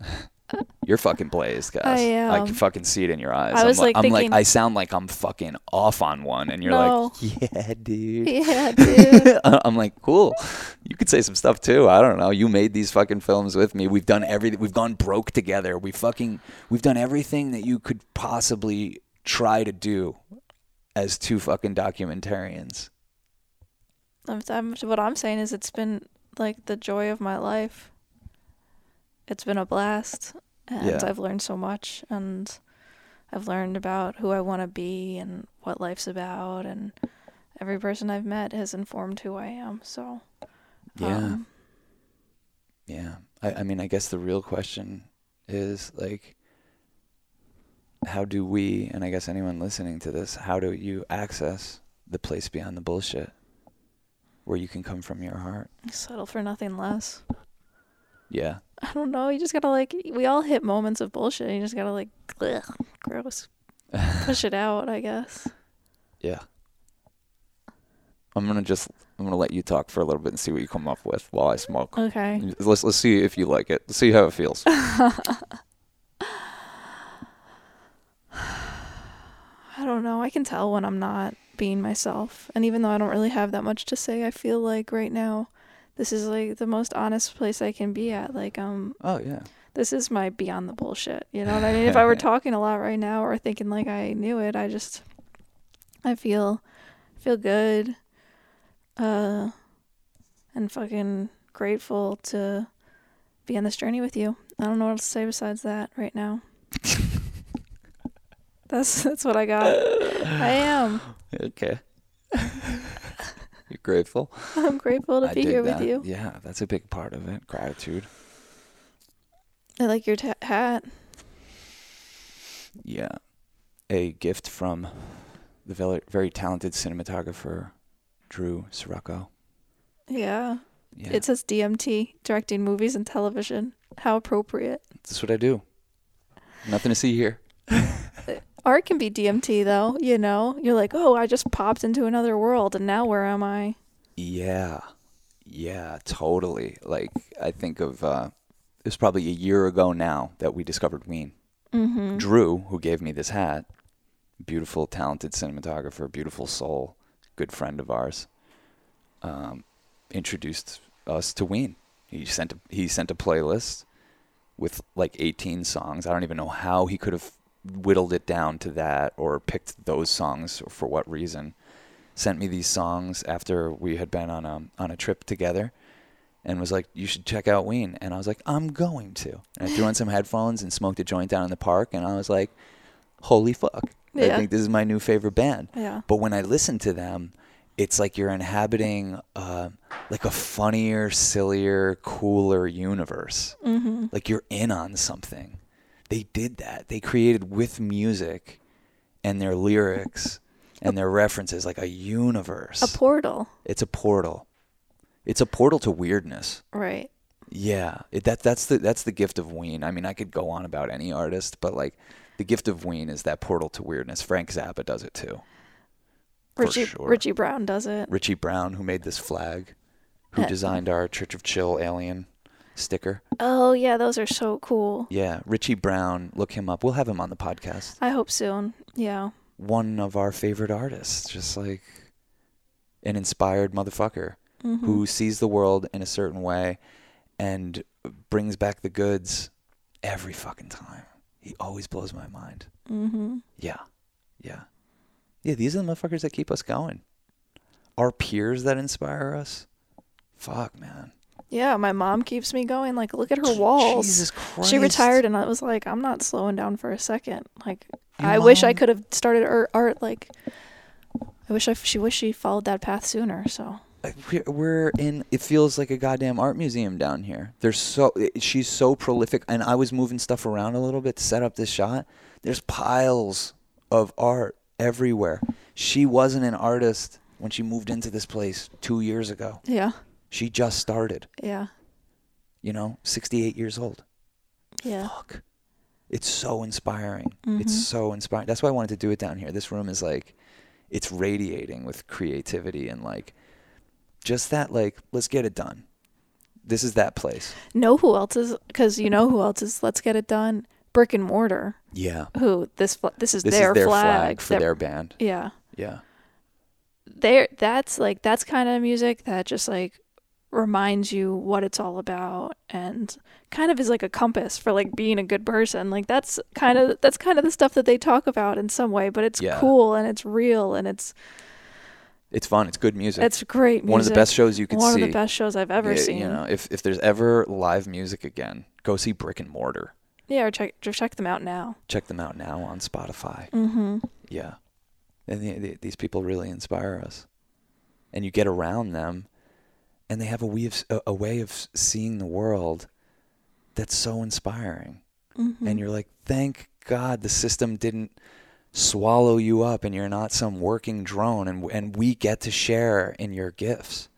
You're fucking blazed, guys. I I can fucking see it in your eyes. I I'm was, like, like, I'm like, I sound like I'm fucking off on one, and you're No. like, yeah, dude. Yeah, dude. I'm like, cool. You could say some stuff too. I don't know. You made these fucking films with me. We've done everything. We've gone broke together. We fucking we've done everything that you could possibly try to do as two fucking documentarians. I'm, I'm, what I'm saying is it's been like the joy of my life. It's been a blast and Yeah. I've learned so much and I've learned about who I want to be and what life's about and every person I've met has informed who I am. So Yeah. um, Yeah. I, I mean, I guess the real question is like, how do we, and I guess anyone listening to this, how do you access the place beyond the bullshit where you can come from your heart? settle for nothing less. Yeah. I don't know. You just gotta like. We all hit moments of bullshit. You just gotta like, ugh, gross, push it out. I guess. Yeah. I'm gonna just I'm gonna let you talk for a little bit and see what you come up with while I smoke. Okay. Let's let's see if you like it. Let's see how it feels. I don't know. I can tell when I'm not being myself. And even though I don't really have that much to say, I feel like right now this is like the most honest place I can be at. Like um oh yeah. this is my beyond the bullshit. You know what I mean? if I were talking a lot right now or thinking like I knew it, I just I feel feel good. Uh and fucking grateful to be on this journey with you. I don't know what else to say besides that right now. that's that's what I got. I am. Okay. You're grateful. I'm grateful to I be here that. with you. Yeah, that's a big part of it. Gratitude. I like your ta- hat. Yeah. A gift from the very, very talented cinematographer Drew Sirocco. Yeah. Yeah. It says DMT, directing movies and television. How appropriate. that's what I do. Nothing to see here. Art can be DMT though, you know. You're like, "Oh, I just popped into another world and now where am I?" Yeah. Yeah, totally. Like I think of uh it was probably a year ago now that we discovered Ween. Mhm. Drew, who gave me this hat, beautiful, talented cinematographer, beautiful soul, good friend of ours, um, introduced us to Ween. He sent a, he sent a playlist with like 18 songs. I don't even know how he could have whittled it down to that or picked those songs for what reason. Sent me these songs after we had been on a on a trip together and was like, "You should check out Ween." And I was like, "I'm going to." And I threw on some headphones and smoked a joint down in the park, and I was like, "Holy fuck! I think this is my new favorite band." Yeah. But when I listen to them, it's like you're inhabiting uh, like a funnier, sillier, cooler universe. Mhm. Like you're in on something. They did that. They created with music and their lyrics and their references like a universe. A portal. it's a portal. It's a portal to weirdness. Right. Yeah, it, that that's the that's the gift of Ween. I mean, I could go on about any artist, but like the gift of Ween is that portal to weirdness. Frank Zappa does it too. Richie sure. Richie Brown does it. Richie Brown, who made this flag, who designed our Church of Chill alien sticker. Oh, yeah, those are so cool. Yeah, Richie Brown. Look him up. We'll have him on the podcast. I hope soon. Yeah. One of our favorite artists, just like an inspired motherfucker Mhm. who sees the world in a certain way and brings back the goods every fucking time. He always blows my mind. Mhm. Yeah. Yeah. Yeah, these are the motherfuckers that keep us going. Our peers that inspire us. Fuck, man. Yeah, my mom keeps me going. Like, look at her walls. Jesus Christ. She retired, and I was like, I'm not slowing down for a second. Like, Your I wish I could have started art, art. Like, I wish I she wish she followed that path sooner. So uh, we're- we're in it feels like a goddamn art museum down here there's so she's so prolific and i was moving stuff around a little bit to set up this shot there's piles of art everywhere she wasn't an artist when she moved into this place two years ago Yeah. She just started Yeah. you know 68 years old Yeah. fuck it's so inspiring Mhm. it's so inspiring that's why i wanted to do it down here this room is like it's radiating with creativity and like just that like let's get it done this is that place Know who else is? Because you know who else is. Let's get it done. Brick and mortar. yeah Who this? This is this their, is their flag. flag, for that- their band Yeah. yeah There. That's like that's kind of music that just like reminds you what it's all about and kind of is like a compass for like being a good person. Like that's kind of that's kind of the stuff that they talk about in some way but it's Yeah. cool and it's real and it's it's fun. It's good music. It's great music. one of the best shows you could one see of the best shows i've ever Yeah, seen. you know if, if there's ever live music again go see brick and mortar. Yeah or check or check them out now. Check them out now on spotify. Mm-hmm. Yeah. And the, the, these people really inspire us. And you get around them, and they have a way of, a way of seeing the world that's so inspiring. mm-hmm. And you're like, thank God the system didn't swallow you up and you're not some working drone, and, and we get to share in your gifts.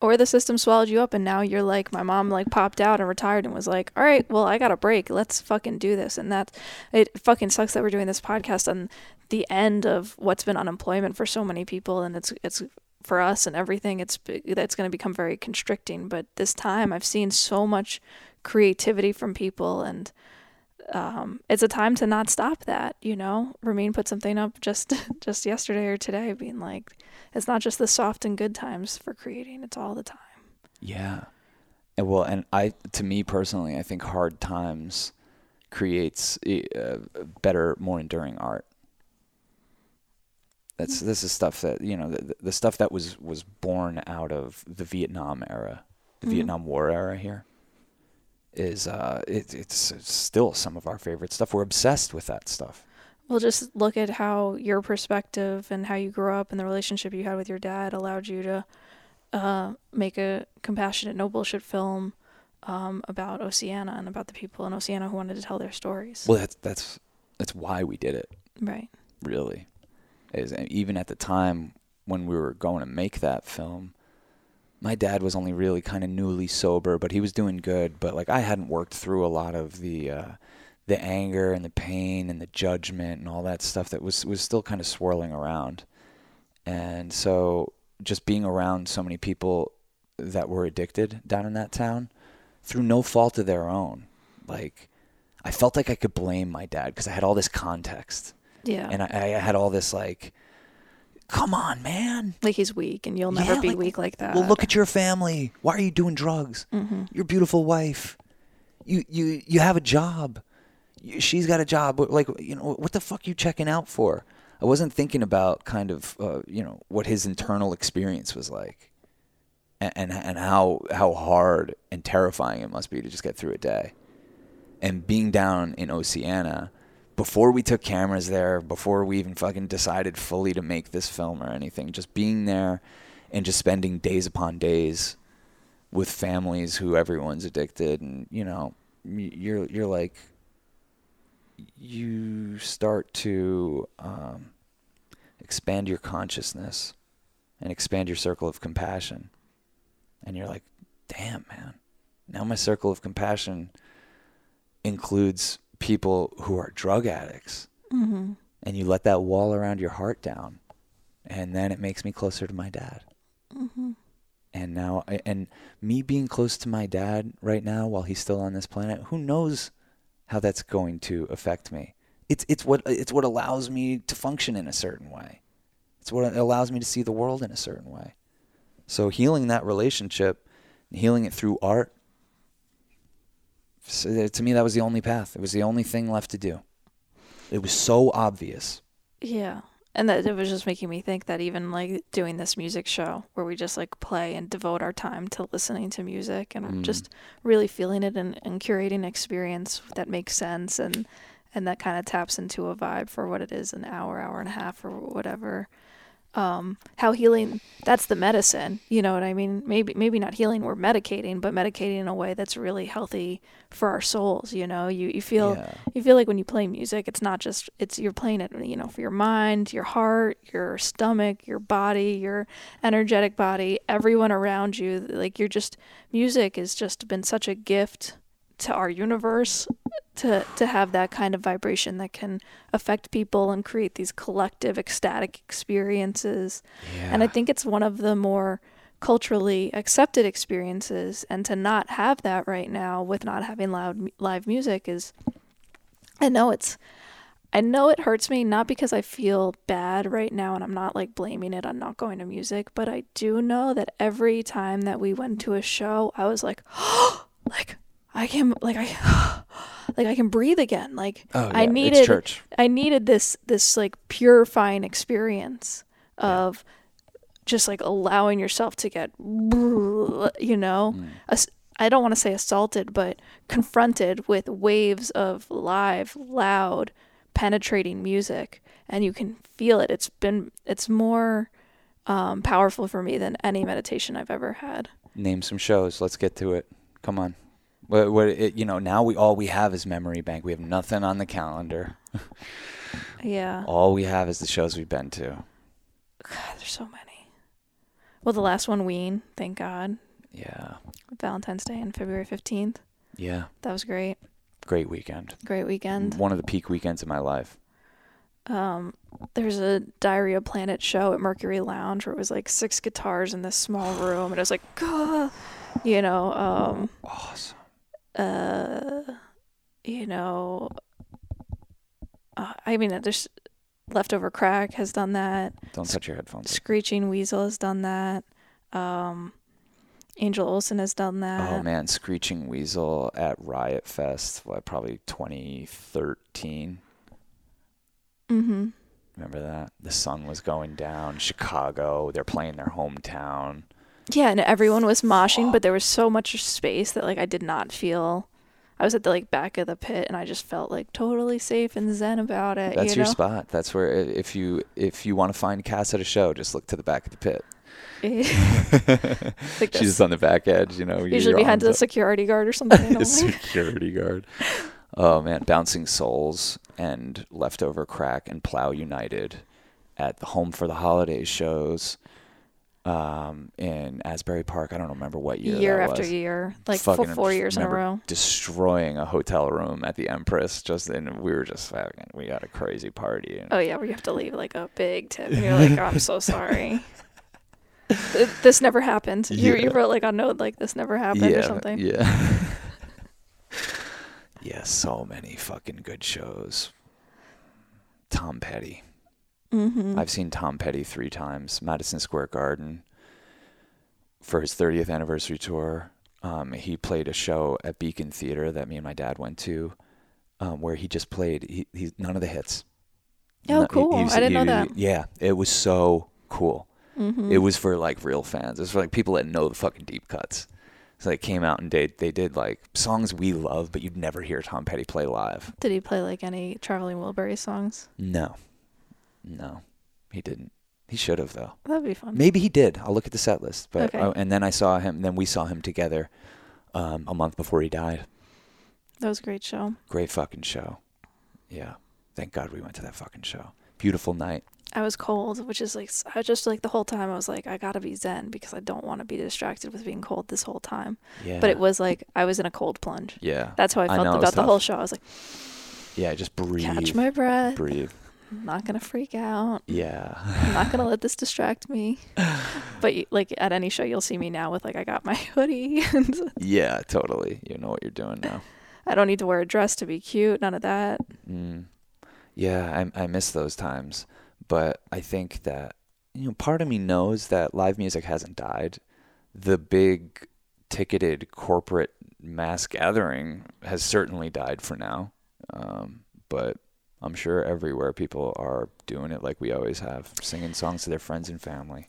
or the system swallowed you up and now you're like my mom like popped out and retired and was like all right well i got a break let's fucking do this and that it fucking sucks that we're doing this podcast on the end of what's been unemployment for so many people and it's it's for us and everything it's that's going to become very constricting but this time i've seen so much creativity from people and um, it's a time to not stop that you know ramin put something up just just yesterday or today being like it's not just the soft and good times for creating it's all the time Yeah. And well, and I, to me personally, I think hard times creates uh, better, more enduring art. That's this is stuff that you know the, the stuff that was was born out of the Vietnam era, the Mhm. Vietnam War era here. Is uh, it, it's it's still some of our favorite stuff. We're obsessed with that stuff. well just look at how your perspective and how you grew up and the relationship you had with your dad allowed you to uh, make a compassionate no bullshit film um, about oceana and about the people in oceana who wanted to tell their stories Well, that's that's that's why we did it. right really is even at the time when we were going to make that film my dad was only really kind of newly sober but he was doing good but like i hadn't worked through a lot of the uh the anger and the pain and the judgment and all that stuff that was was still kind of swirling around. And so just being around so many people that were addicted down in that town through no fault of their own like i felt like i could blame my dad because i had all this context yeah and I, I had all this like, come on, man. like he's weak and you'll never Yeah, be like, weak like that Well, look at your family. Why are you doing drugs? hmm Your beautiful wife. You you you have a job. She's got a job. Like you know what the fuck are you checking out for? I wasn't thinking about kind of uh, you know what his internal experience was like, and, and and how how hard and terrifying it must be to just get through a day, and being down in Oceana before we took cameras there, before we even fucking decided fully to make this film or anything, just being there and just spending days upon days with families who everyone's addicted and you know you're you're like you start to um, expand your consciousness and expand your circle of compassion. And you're like damn man. Now my circle of compassion includes people who are drug addicts hmm and you let that wall around your heart down and then it makes me closer to my dad. Hmm and now and me being close to my dad right now while he's still on this planet who knows how that's going to affect me. It's it's what it's what allows me to function in a certain way. It's what allows me to see the world in a certain way. So healing that relationship healing it through art so to me that was the only path it was the only thing left to do it was so obvious Yeah. And that it was just making me think that even like doing this music show where we just like play and devote our time to listening to music and Mm. just really feeling it and, and curating experience that makes sense and and that kind of taps into a vibe for what it is an hour, hour and a half or whatever. Um, how healing that's the medicine you know what i mean maybe maybe not healing we're medicating but medicating in a way that's really healthy for our souls you know you, you feel Yeah. you feel like when you play music it's not just it's you're playing it you know for your mind your heart your stomach your body your energetic body everyone around you like you're just music has just been such a gift to our universe to to have that kind of vibration that can affect people and create these collective ecstatic experiences Yeah. and I think it's one of the more culturally accepted experiences. And to not have that right now with not having loud live music is, I know it's, I know it hurts me, not because I feel bad right now and I'm not like blaming it on not going to music, but I do know that every time that we went to a show, I was like, like, I can, like, I, like, I can breathe again. Like, oh, I needed. I needed this this like purifying experience of just like allowing yourself to get you know Mm. ass- I don't want to say assaulted but confronted with waves of live loud penetrating music and you can feel it it's been it's more um, powerful for me than any meditation I've ever had Name some shows. Let's get to it. Come on. What, what it, you know? Now we all we have is memory bank. We have nothing on the calendar. yeah All we have is the shows we've been to. God, there's so many well the last one Ween thank God Yeah. Valentine's Day and February 15th Yeah. That was great. Great weekend. Great weekend. One of the peak weekends of my life. Um, there's a Diarrhea Planet show at Mercury Lounge where it was like six guitars in this small room, and it was like, "Gah," you know, um, Awesome. Uh, you know, uh, I mean, there's Leftover Crack has done that. Don't touch your headphones. Screeching Weasel has done that. Um, Angel Olsen has done that. Oh man, Screeching Weasel at Riot Fest, what, probably 2013. Mm-hmm. Remember that? The sun was going down. Chicago, they're playing their hometown. Yeah, and everyone was moshing, but there was so much space that like I did not feel. I was at the like back of the pit, and I just felt like totally safe and zen about it. That's you your know? spot. That's where if you if you want to find Cass at a show, just look to the back of the pit. like She's just on the back edge, you know. Usually behind the up. security guard or something. and security guard. Oh man, Bouncing Souls and Leftover Crack and Plow United at the Home for the Holidays shows um, in Asbury Park. I don't remember what year. year after was. year, like full four years in a row. Destroying a hotel room at the Empress, just and we were just fucking. We had a crazy party. And Oh yeah, we have to leave like a big tip, and you're like, oh, I'm so sorry. This never happened. You, you wrote like a note like this never happened yeah, or something. Yeah. yeah, so many fucking good shows. Tom Petty. Mm-hmm. I've seen Tom Petty three times, Madison Square Garden, for his 30th anniversary tour. Um, he played a show at Beacon Theater that me and my dad went to, um, where he just played he, he none of the hits. Oh, No- cool. he I didn't know that. Yeah, it was so cool. Mm-hmm. It was for like real fans. It was for like people that know the fucking deep cuts. So they came out and they they did like songs we love, but you'd never hear Tom Petty play live. Did he play like any Traveling Wilbury songs? No, no, he didn't. He should have though. That'd be fun. Maybe he did. I'll look at the set list. But Okay. uh, and then I saw him. Then we saw him together um, a month before he died. That was a great show. Great fucking show. Yeah. Thank God we went to that fucking show. Beautiful night. I was cold, which is like I just like the whole time I was like I gotta be zen because I don't want to be distracted with being cold this whole time. Yeah. But it was like I was in a cold plunge. Yeah. That's how I I felt know, about the whole show. I was like, Yeah. Just breathe. catch my breath. breathe. I'm not gonna freak out. Yeah. I'm not gonna let this distract me. But like at any show, you'll see me now with like I got my hoodie. and yeah. Totally. You know what you're doing now. I don't need to wear a dress to be cute. None of that. Mm. Yeah, I I miss those times, but I think that you know part of me knows that live music hasn't died. The big ticketed corporate mass gathering has certainly died for now, um, but I'm sure everywhere people are doing it like we always have, singing songs to their friends and family.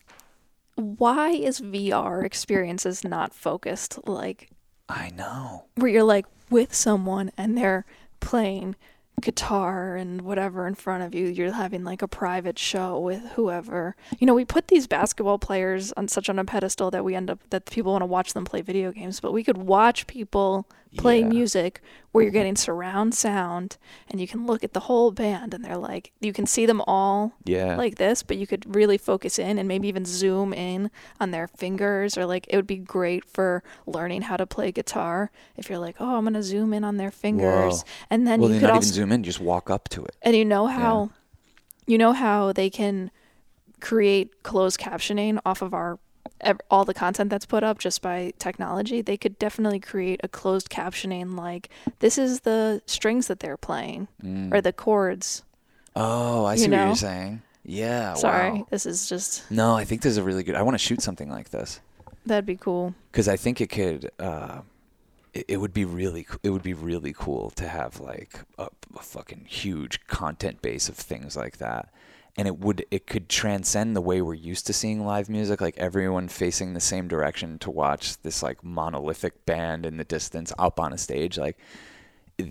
Why is VR experiences not focused like I know. where you're like with someone and they're playing guitar and whatever in front of you. You're having like a private show with whoever. You know, we put these basketball players on such on a pedestal that we end up that people want to watch them play video games, but we could watch people play Yeah. music where you're getting surround sound and you can look at the whole band and they're like you can see them all Yeah. like this, but you could really focus in and maybe even zoom in on their fingers or like it would be great for learning how to play guitar if you're like, "Oh, I'm going to zoom in on their fingers." Whoa. And then well, you then could not also even zoom in, just walk up to it. and you know how you know how they can create closed captioning off of our all the content that's put up just by technology. They could definitely create a closed captioning like this is the strings that they're playing Mm. or the chords. Oh, I you see what you're saying. Yeah. Sorry, wow. this is just No, I think this is a really good. I want to shoot something like this that'd be cool. because I think it could. Uh, it, it would be really. It would be really cool to have like a, a fucking huge content base of things like that, and it would. It could transcend the way we're used to seeing live music, like everyone facing the same direction to watch this like monolithic band in the distance up on a stage. Like it,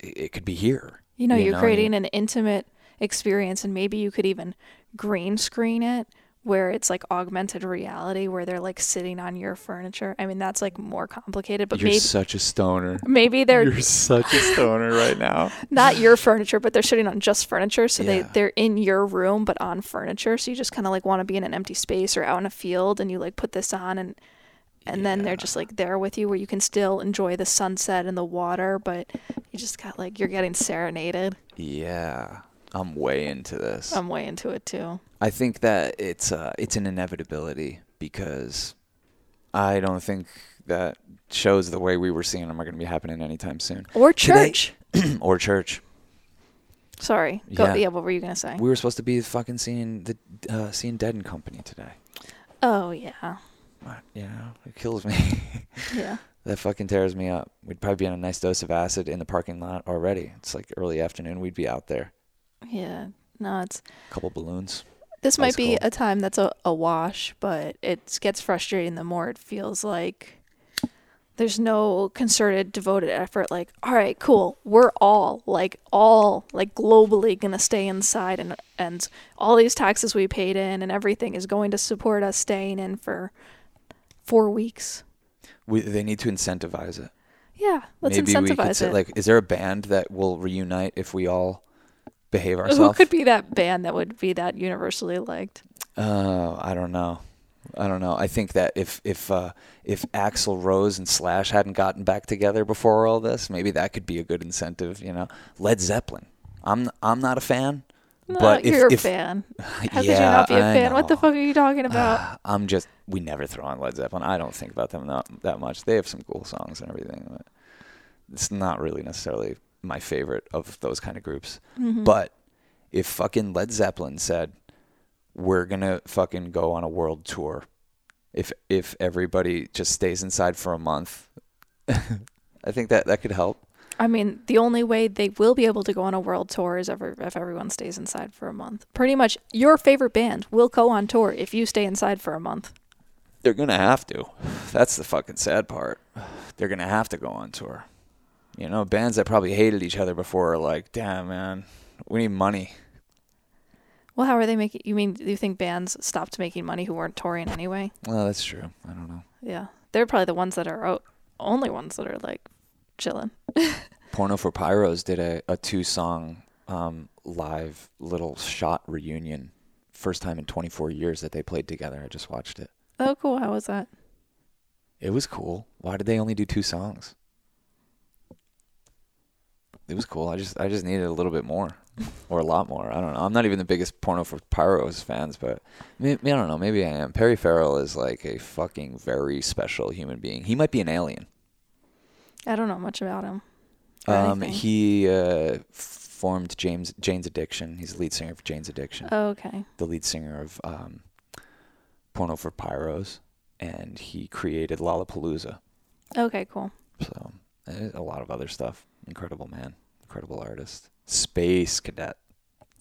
it could be here. You know, you you're know, creating an intimate experience, and maybe you could even green screen it where it's like augmented reality, where they're like sitting on your furniture. I mean, that's like more complicated, but You're maybe such a stoner. maybe they're You're such a stoner right now. not your furniture, but they're sitting on just furniture, so they Yeah. they're in your room but on furniture. So you just kind of like want to be in an empty space or out in a field, and you like put this on and. And then they're just like there with you where you can still enjoy the sunset and the water, but you just got like you're getting serenaded. Yeah, I'm way into this. I'm way into it too. I think that it's uh, it's an inevitability because I don't think that shows the way we were seeing them are going to be happening anytime soon. Or Today- church. or church. Sorry. Go, Yeah. yeah. What were you gonna say? We were supposed to be fucking seeing the uh, seeing Dead and Company today. oh yeah, What? You know, it kills me. yeah. that fucking tears me up. We'd probably be on a nice dose of acid in the parking lot already. It's like early afternoon. We'd be out there. Yeah. No, it's A couple balloons. This might be cold. a time that's a, a wash, but it gets frustrating the more it feels like there's no concerted, devoted effort. Like, all right, cool, we're all like all like globally gonna stay inside, and and all these taxes we paid in and everything is going to support us staying in for four weeks. We, they need to incentivize it. Yeah, let's Maybe we could incentivize say, it. like, is there a band that will reunite if we all behave Who could be that band that would be that universally liked? Uh, I don't know. I don't know. I think that if if uh, if Axl Rose and Slash hadn't gotten back together before all this, maybe that could be a good incentive. You know, Led Zeppelin. I'm I'm not a fan, No, but if, you're if a fan. How could you not be a fan? What the fuck are you talking about? I'm just we never throw on Led Zeppelin. I don't think about them that that much. They have some cool songs and everything, but it's not really necessarily my favorite of those kind of groups. Mhm. But if fucking Led Zeppelin said we're gonna fucking go on a world tour, if if everybody just stays inside for a month, I think that that could help. I mean, the only way they will be able to go on a world tour is ever if everyone stays inside for a month. Pretty much, your favorite band will go on tour if you stay inside for a month. They're gonna have to. That's the fucking sad part. They're gonna have to go on tour. You know, bands that probably hated each other before are like, damn man, we need money. Well, how are they making? You mean do you think bands stopped making money who weren't touring anyway? Well, that's true. I don't know. Yeah, they're probably the ones that are o- only ones that are like chilling. Porno for Pyros did a, a two song um, live little shot reunion. First time in 24 years that they played together. I just watched it. Oh, cool. How was that? It was cool. Why did they only do two songs? It was cool. I just I just needed a little bit more, or a lot more. I don't know. I'm not even the biggest Porno for Pyros fans, but maybe, I don't know. Maybe I am. Perry Farrell is like a fucking very special human being. He might be an alien. I don't know much about him. Um, he uh, formed James Jane's Addiction. He's the lead singer for Jane's Addiction. Oh, okay. the lead singer of um, Porno for Pyros, and he created Lollapalooza. Okay, cool. So eh, a lot of other stuff. Incredible man, incredible artist. Space cadet.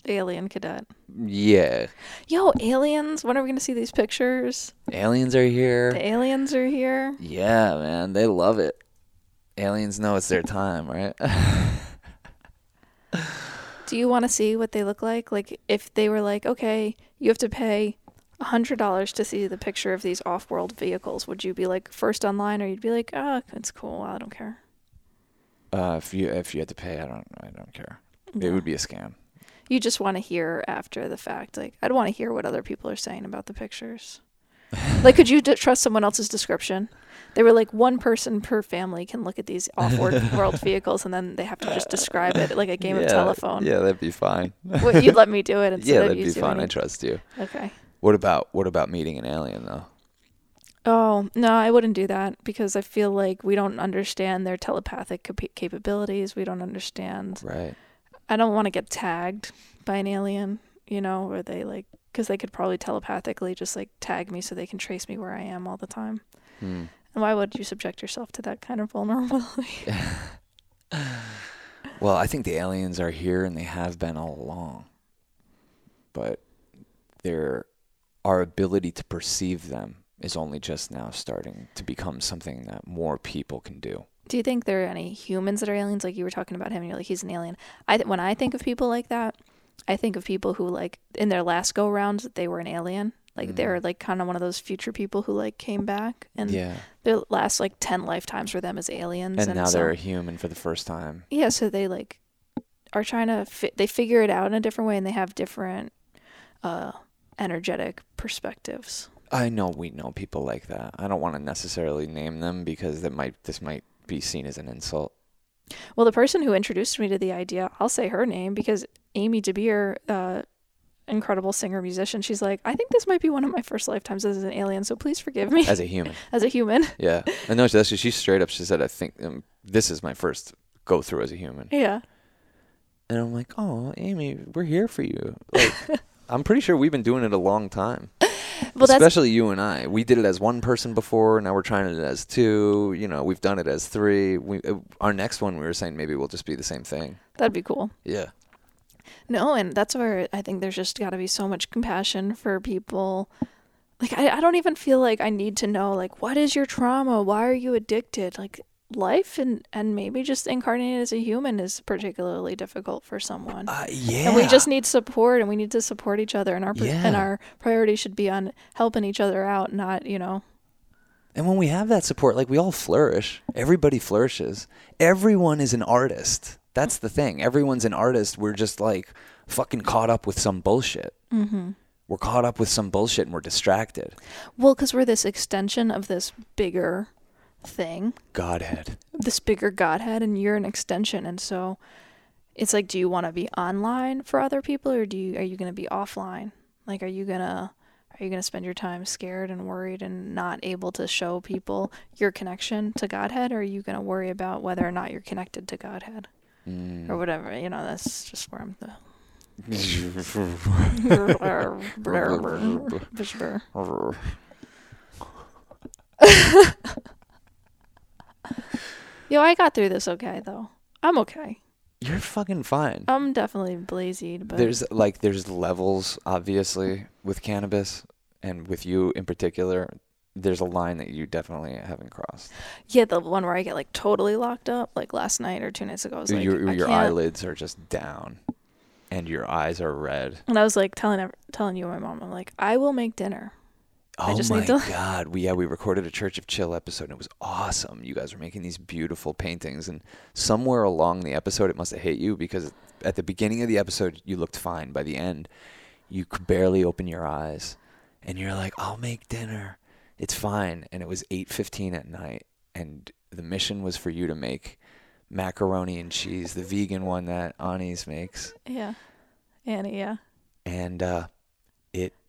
Alien cadet. Yeah, Yo, aliens. When are we gonna see these pictures? aliens are here. The aliens are here. Yeah, man, they love it. Aliens know it's their time, right? Do you want to see what they look like? Like if they were like, okay, you have to pay a hundred dollars to see the picture of these off-world vehicles, would you be like first online, or you'd be like, ah, it's cool, I don't care. Uh, if you if you had to pay, I don't I don't care. It would be a scam. You just want to hear after the fact. Like I'd want to hear what other people are saying about the pictures. like, could you d- trust someone else's description? They were like one person per family can look at these off-world vehicles, and then they have to just describe it like a game of telephone. Yeah, that'd be fine. What, you'd let me do it instead yeah, that'd you be fine. I trust you. Okay. What about what about meeting an alien though? Oh, no, I wouldn't do that because I feel like we don't understand their telepathic cap- capabilities. We don't understand. Right. I don't want to get tagged by an alien, you know, where they like, because they could probably telepathically just like tag me so they can trace me where I am all the time. Hmm. And why would you subject yourself to that kind of vulnerability? Well, I think the aliens are here and they have been all along. But their our ability to perceive them is only just now starting to become something that more people can do. do you think there are any humans that are aliens? Like you were talking about him, and you're like, he's an alien. I th- when I think of people like that, I think of people who like in their last go round they were an alien. Like they're like kind of one of those future people who like came back and Mm. yeah. their last like 10 lifetimes for them as aliens And, now so, they're a human for the first time. yeah so they like are trying to fi- they figure it out in a different way and they have different uh energetic perspectives I know we know people like that. I don't want to necessarily name them because that might this might be seen as an insult. well the person who introduced me to the idea i'll say her name because amy debir uh incredible singer musician she's like i think this might be one of my first lifetimes as an alien so please forgive me As a human. as a human Yeah. I know that's she straight up she said I think um, this is my first go through as a human. yeah And I'm like, "Oh, Amy, we're here for you." Like I'm pretty sure we've been doing it a long time. well Especially you and I. We did it as one person before, now we're trying it as two. You know, we've done it as three. We uh, our next one we were saying maybe we'll just be the same thing. that'd be cool Yeah. No, and that's where I think there's just got to be so much compassion for people. Like, I, I don't even feel like I need to know, like, what is your trauma? Why are you addicted? Like, life and, and maybe just incarnating as a human is particularly difficult for someone. Uh, yeah. And we just need support and we need to support each other. And our, pr- and our priority should be on helping each other out, not, you know, And when we have that support, like we all flourish. Everybody flourishes. Everyone is an artist. That's the thing. Everyone's an artist. We're just like fucking caught up with some bullshit. Mm-hmm. We're caught up with some bullshit and we're distracted. well, because we're this extension of this bigger thing. Godhead. this bigger godhead and you're an extension and so it's like do you want to be online for other people or do you are you going to be offline like are you going to are you going to spend your time scared and worried and not able to show people your connection to godhead or are you going to worry about whether or not you're connected to godhead Mm. or whatever you know that's just where i'm the yo i got through this okay though i'm okay You're fucking fine. I'm definitely blazied, but There's like there's levels obviously with cannabis and with you in particular. There's a line that you definitely haven't crossed. yeah, the one where I get like totally locked up, like last night or two nights ago, I was like, your I your can't. eyelids are just down and your eyes are red. And I was like telling ev- telling you and my mom, I'm like, I will make dinner. I Oh just my need to- god! We yeah we recorded a Church of Chill episode. and It was awesome. You guys were making these beautiful paintings, and somewhere along the episode, it must have hit you because at the beginning of the episode, you looked fine. By the end, you could barely open your eyes, and you're like, "I'll make dinner. It's fine." And it was eight fifteen at night, and the mission was for you to make macaroni and cheese, the vegan one that Annie's makes, Yeah, Annie. Yeah, and uh,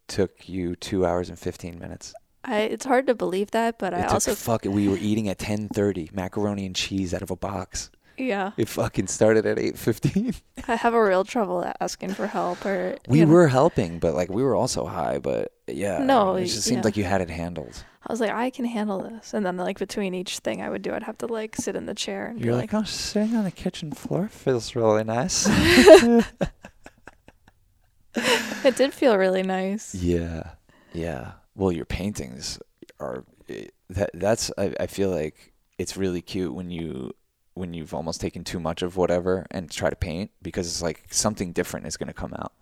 took you two hours and fifteen minutes. I. It's hard to believe that, but It I also fucking. We were eating at ten thirty, macaroni and cheese out of a box. yeah, It fucking started at eight fifteen. I have a real trouble asking for help or We you know. were helping, but like we were also high. But yeah, No, it just seemed yeah. like you had it handled. I was like, I can handle this, and then like between each thing I would do, I'd have to like sit in the chair and You're be like, like, oh, sitting on the kitchen floor feels really nice. it did feel really nice. yeah, yeah. Well, your paintings are eh, that. That's I, I feel like it's really cute when you when you've almost taken too much of whatever and try to paint because it's like something different is going to come out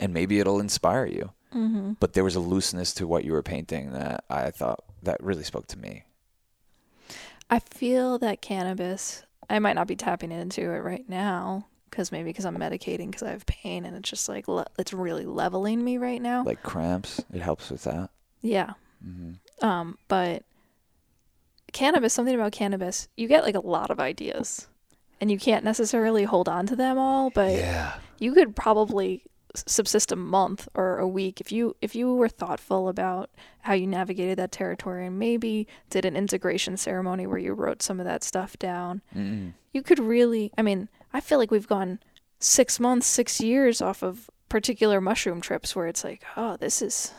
and maybe it'll inspire you Mm-hmm. but there was a looseness to what you were painting that i thought that really spoke to me I feel that cannabis, I might not be tapping into it right now because maybe because I'm medicating because I have pain and it's just like, le- it's really leveling me right now. like cramps it helps with that yeah. hmm Um, but cannabis, something about cannabis, you get like a lot of ideas and you can't necessarily hold on to them all, but yeah you could probably subsist a month or a week if you if you were thoughtful about how you navigated that territory and maybe did an integration ceremony where you wrote some of that stuff down Mm-mm. you could really i mean i feel like we've gone six months six years off of particular mushroom trips where it's like oh this is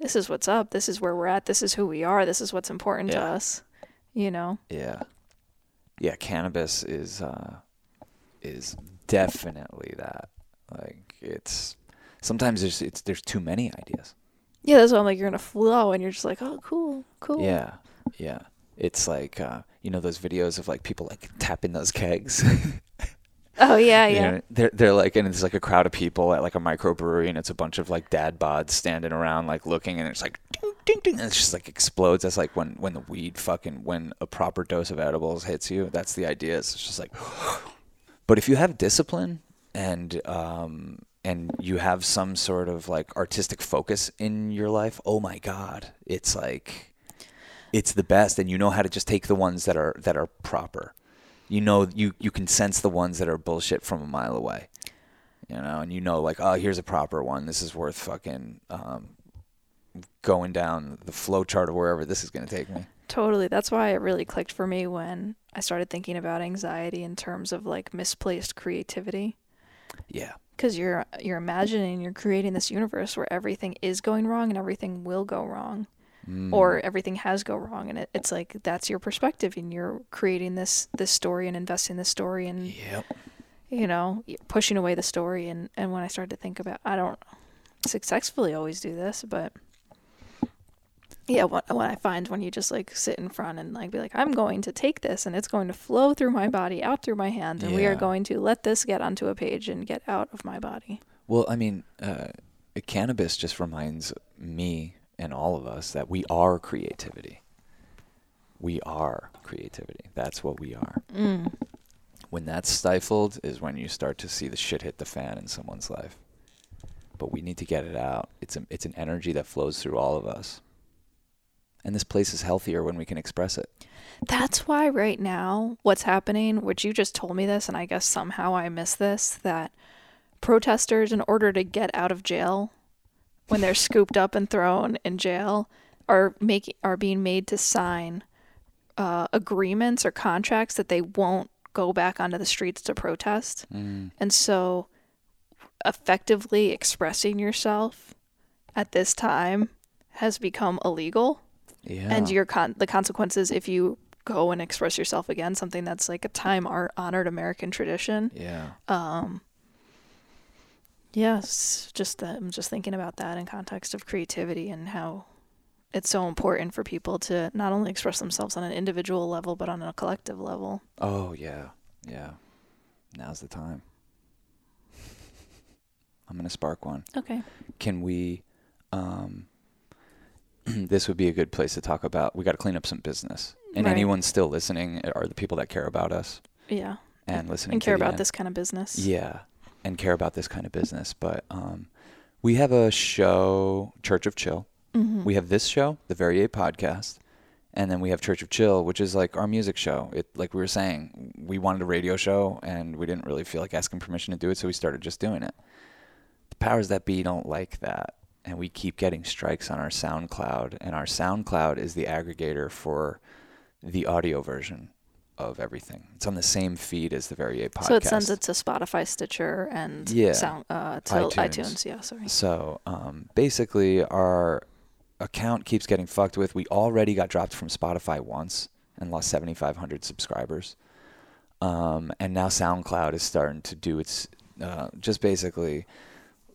this is what's up this is where we're at this is who we are this is what's important to us you know Yeah. Yeah, cannabis is uh is definitely that. Like it's sometimes there's it's there's too many ideas. yeah that's why i'm like you're in a flow and you're just like oh cool cool Yeah. Yeah. It's like uh you know those videos of like people like tapping those kegs. oh yeah You yeah know, they're they're like and it's like a crowd of people at like a microbrewery and it's a bunch of like dad bods standing around like looking and it's like ding ding ding and it's just like explodes. That's like when when the weed fucking when a proper dose of edibles hits you. That's the idea. It's just like But if you have discipline and um and you have some sort of like artistic focus in your life, oh my god, it's like it's the best and you know how to just take the ones that are that are proper. You know you you can sense the ones that are bullshit from a mile away. You know, and you know like, oh, here's a proper one. This is worth fucking um going down the flow chart of wherever this is going to take me. Totally. That's why it really clicked for me when I started thinking about anxiety in terms of like misplaced creativity. Yeah. Because you're you're imagining you're creating this universe where everything is going wrong and everything will go wrong, Mm. or everything has go wrong, and it, it's like that's your perspective, and you're creating this this story and investing this story, and Yep. you know pushing away the story. And and when I started to think about, I don't successfully always do this, but yeah, what what I find when you just like sit in front and like be like, I'm going to take this and it's going to flow through my body, out through my hand, and we are going to let this get onto a page and get out of my body. Well, I mean, uh, cannabis just reminds me and all of us that we are creativity. We are creativity. That's what we are. Mm. When that's stifled is when you start to see the shit hit the fan in someone's life. But we need to get it out. It's a, it's an energy that flows through all of us. And this place is healthier when we can express it. That's why right now what's happening, which you just told me this, and I guess somehow I missed this, that protesters, in order to get out of jail, when they're scooped up and thrown in jail, are making are being made to sign uh, agreements or contracts that they won't go back onto the streets to protest. Mm. And so, effectively expressing yourself at this time has become illegal Yeah. and your con- the consequences if you go and express yourself again something that's like a time honored american tradition yeah. um yes just uh, i'm just thinking about that in context of creativity and how it's so important for people to not only express themselves on an individual level but on a collective level Oh yeah, yeah. Now's the time. I'm gonna spark one. okay Can we? Um, this would be a good place to talk about. We got to clean up some business. And Right. anyone still listening are the people that care about us yeah and listening and care about end. this kind of business Yeah, and care about this kind of business. But um, we have a show, Church of Chill. Mhm. We have this show, the Very Ape podcast, and then we have Church of Chill, which is like our music show. It like we were saying, we wanted a radio show, and we didn't really feel like asking permission to do it, so we started just doing it. The powers that be don't like that, and we keep getting strikes on our SoundCloud, and our SoundCloud is the aggregator for the audio version of everything. It's on the same feed as the Very Ape podcast. so it sends it to spotify stitcher and Yeah. sound uh to iTunes. itunes yeah sorry So um, basically, our account keeps getting fucked with. We already got dropped from Spotify once and lost 7,500 subscribers. Um, and now SoundCloud is starting to do its uh, just basically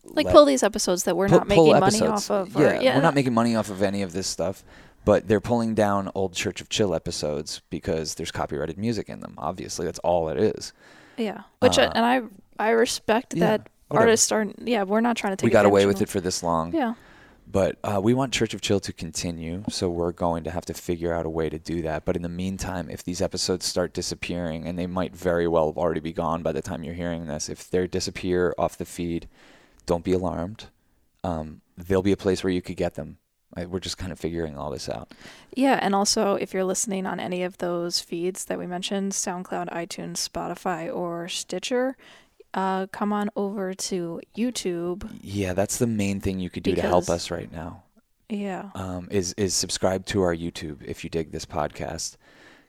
like let- pull these episodes that we're pull- not making money off of Yeah, or, yeah we're not making money off of any of this stuff. But they're pulling down old Church of Chill episodes because there's copyrighted music in them. Obviously, that's all it is. Yeah. Which Uh, and I I respect yeah, that whatever. artists are yeah, we're not trying to take we got away with it for this long. Yeah. But uh, we want Church of Chill to continue, so we're going to have to figure out a way to do that. But in the meantime, if these episodes start disappearing, and they might very well have already be gone by the time you're hearing this, if they disappear off the feed, don't be alarmed. Um, there'll be a place where you could get them. We're just kind of figuring all this out. Yeah, and also if you're listening on any of those feeds that we mentioned, SoundCloud, iTunes, Spotify, or Stitcher, uh, come on over to YouTube. Yeah, that's the main thing you could do to help us right now. Yeah. um, is is subscribe to our YouTube if you dig this podcast,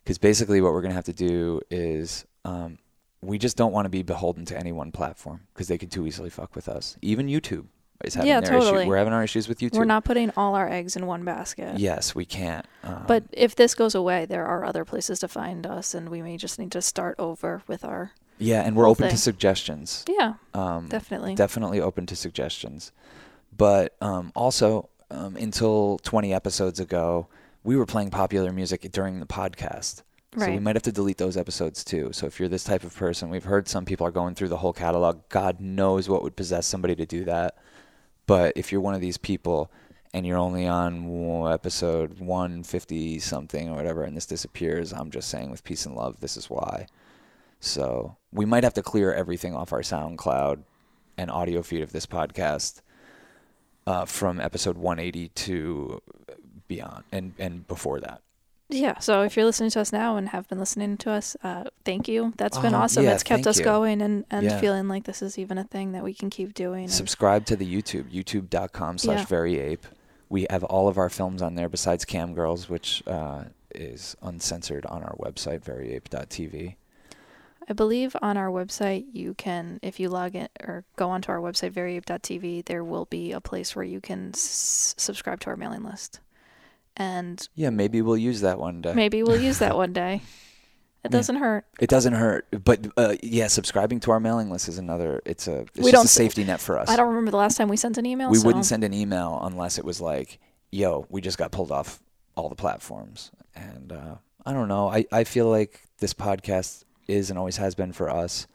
because basically what we're gonna have to do is um, we just don't want to be beholden to any one platform because they could too easily fuck with us. Even YouTube is having Yeah, their totally. issue. We're having our issues with YouTube. We're not putting all our eggs in one basket. Yes, we can't. Um, But if this goes away, there are other places to find us, and we may just need to start over with our. yeah, and we're open to suggestions. Yeah, Um, definitely. definitely open to suggestions. But um, also, um, until 20 episodes ago, we were playing popular music during the podcast. Right. So we might have to delete those episodes too. So if you're this type of person, we've heard some people are going through the whole catalog. God knows what would possess somebody to do that. But if you're one of these people and you're only on episode 150 something or whatever, and this disappears, I'm just saying with peace and love, this is why. So we might have to clear everything off our SoundCloud and audio feed of this podcast uh, from episode 180 to beyond and, and before that. Yeah. So if you're listening to us now and have been listening to us, uh, thank you. That's been Oh, awesome. yeah, That's kept us you. going and, and Yeah. feeling like this is even a thing that we can keep doing. and- Subscribe to the YouTube, youtube.com slash Yeah. veryape. We have all of our films on there besides Cam Girls, which uh, is uncensored on our website, veryape.tv. I believe on our website you can, if you log in or go onto our website, veryape.tv, there will be a place where you can s- subscribe to our mailing list. And Yeah, maybe we'll use that one day. maybe we'll use that one day. It doesn't hurt. It doesn't hurt, but uh, yeah, subscribing to our mailing list is another. It's a it's We just don't a safety net for us. I don't remember the last time we sent an email. we so wouldn't send an email unless it was like, "Yo, we just got pulled off all the platforms." And uh, I don't know. I I feel like this podcast is and always has been for us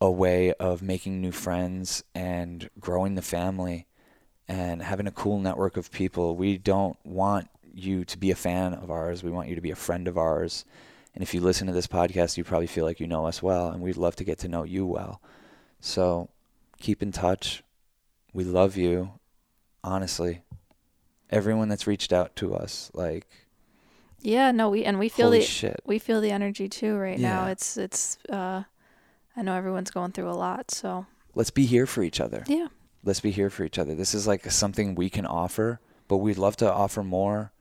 a way of making new friends and growing the family and having a cool network of people. We don't want you to be a fan of ours. We want you to be a friend of ours. And if you listen to this podcast, you probably feel like you know us well, and we'd love to get to know you well. So keep in touch. We love you, honestly. Everyone that's reached out to us, like, Yeah, no, we and we feel the shit. we feel the energy too right now. It's it's uh I know everyone's going through a lot, so Let's be here for each other. yeah. Let's be here for each other. This is like something we can offer, but we'd love to offer more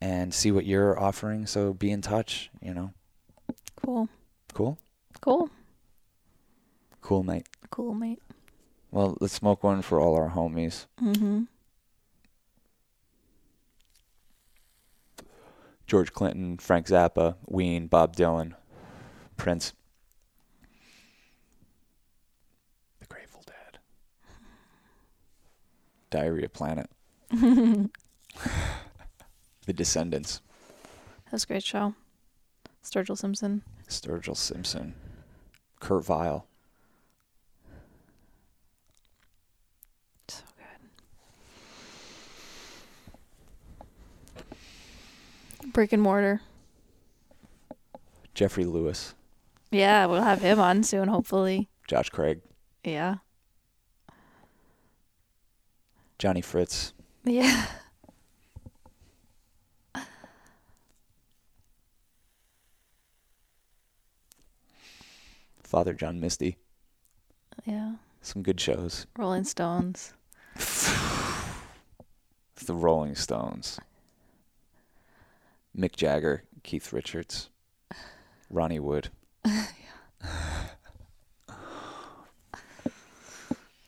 and see what you're offering. So be in touch, you know. Cool. Cool? Cool. Cool, mate. Cool, mate. Well, let's smoke one for all our homies. Mm-hmm. George Clinton, Frank Zappa, Ween, Bob Dylan, Prince. The Grateful Dead. Diarrhea Planet. The Descendents. That was a great show. Sturgill Simpson. Sturgill Simpson. Kurt Vile. So good. Brick and mortar. Jeffrey Lewis. Yeah, we'll have him on soon, hopefully. Josh Craig. Yeah. Johnny Fritz. Yeah. Father John Misty. Yeah. Some good shows. Rolling Stones. The Rolling Stones. Mick Jagger, Keith Richards, Ronnie Wood.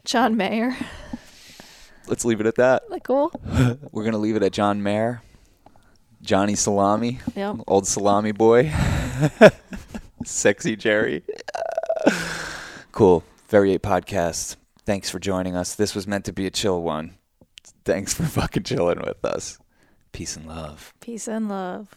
John Mayer. Let's leave it at that. Like cool. We're gonna leave it at John Mayer, Johnny Salami, Yep. old salami boy, sexy Jerry. Cool. Eight podcast. Thanks for joining us. This was meant to be a chill one. Thanks for fucking chilling with us. Peace and love. Peace and love.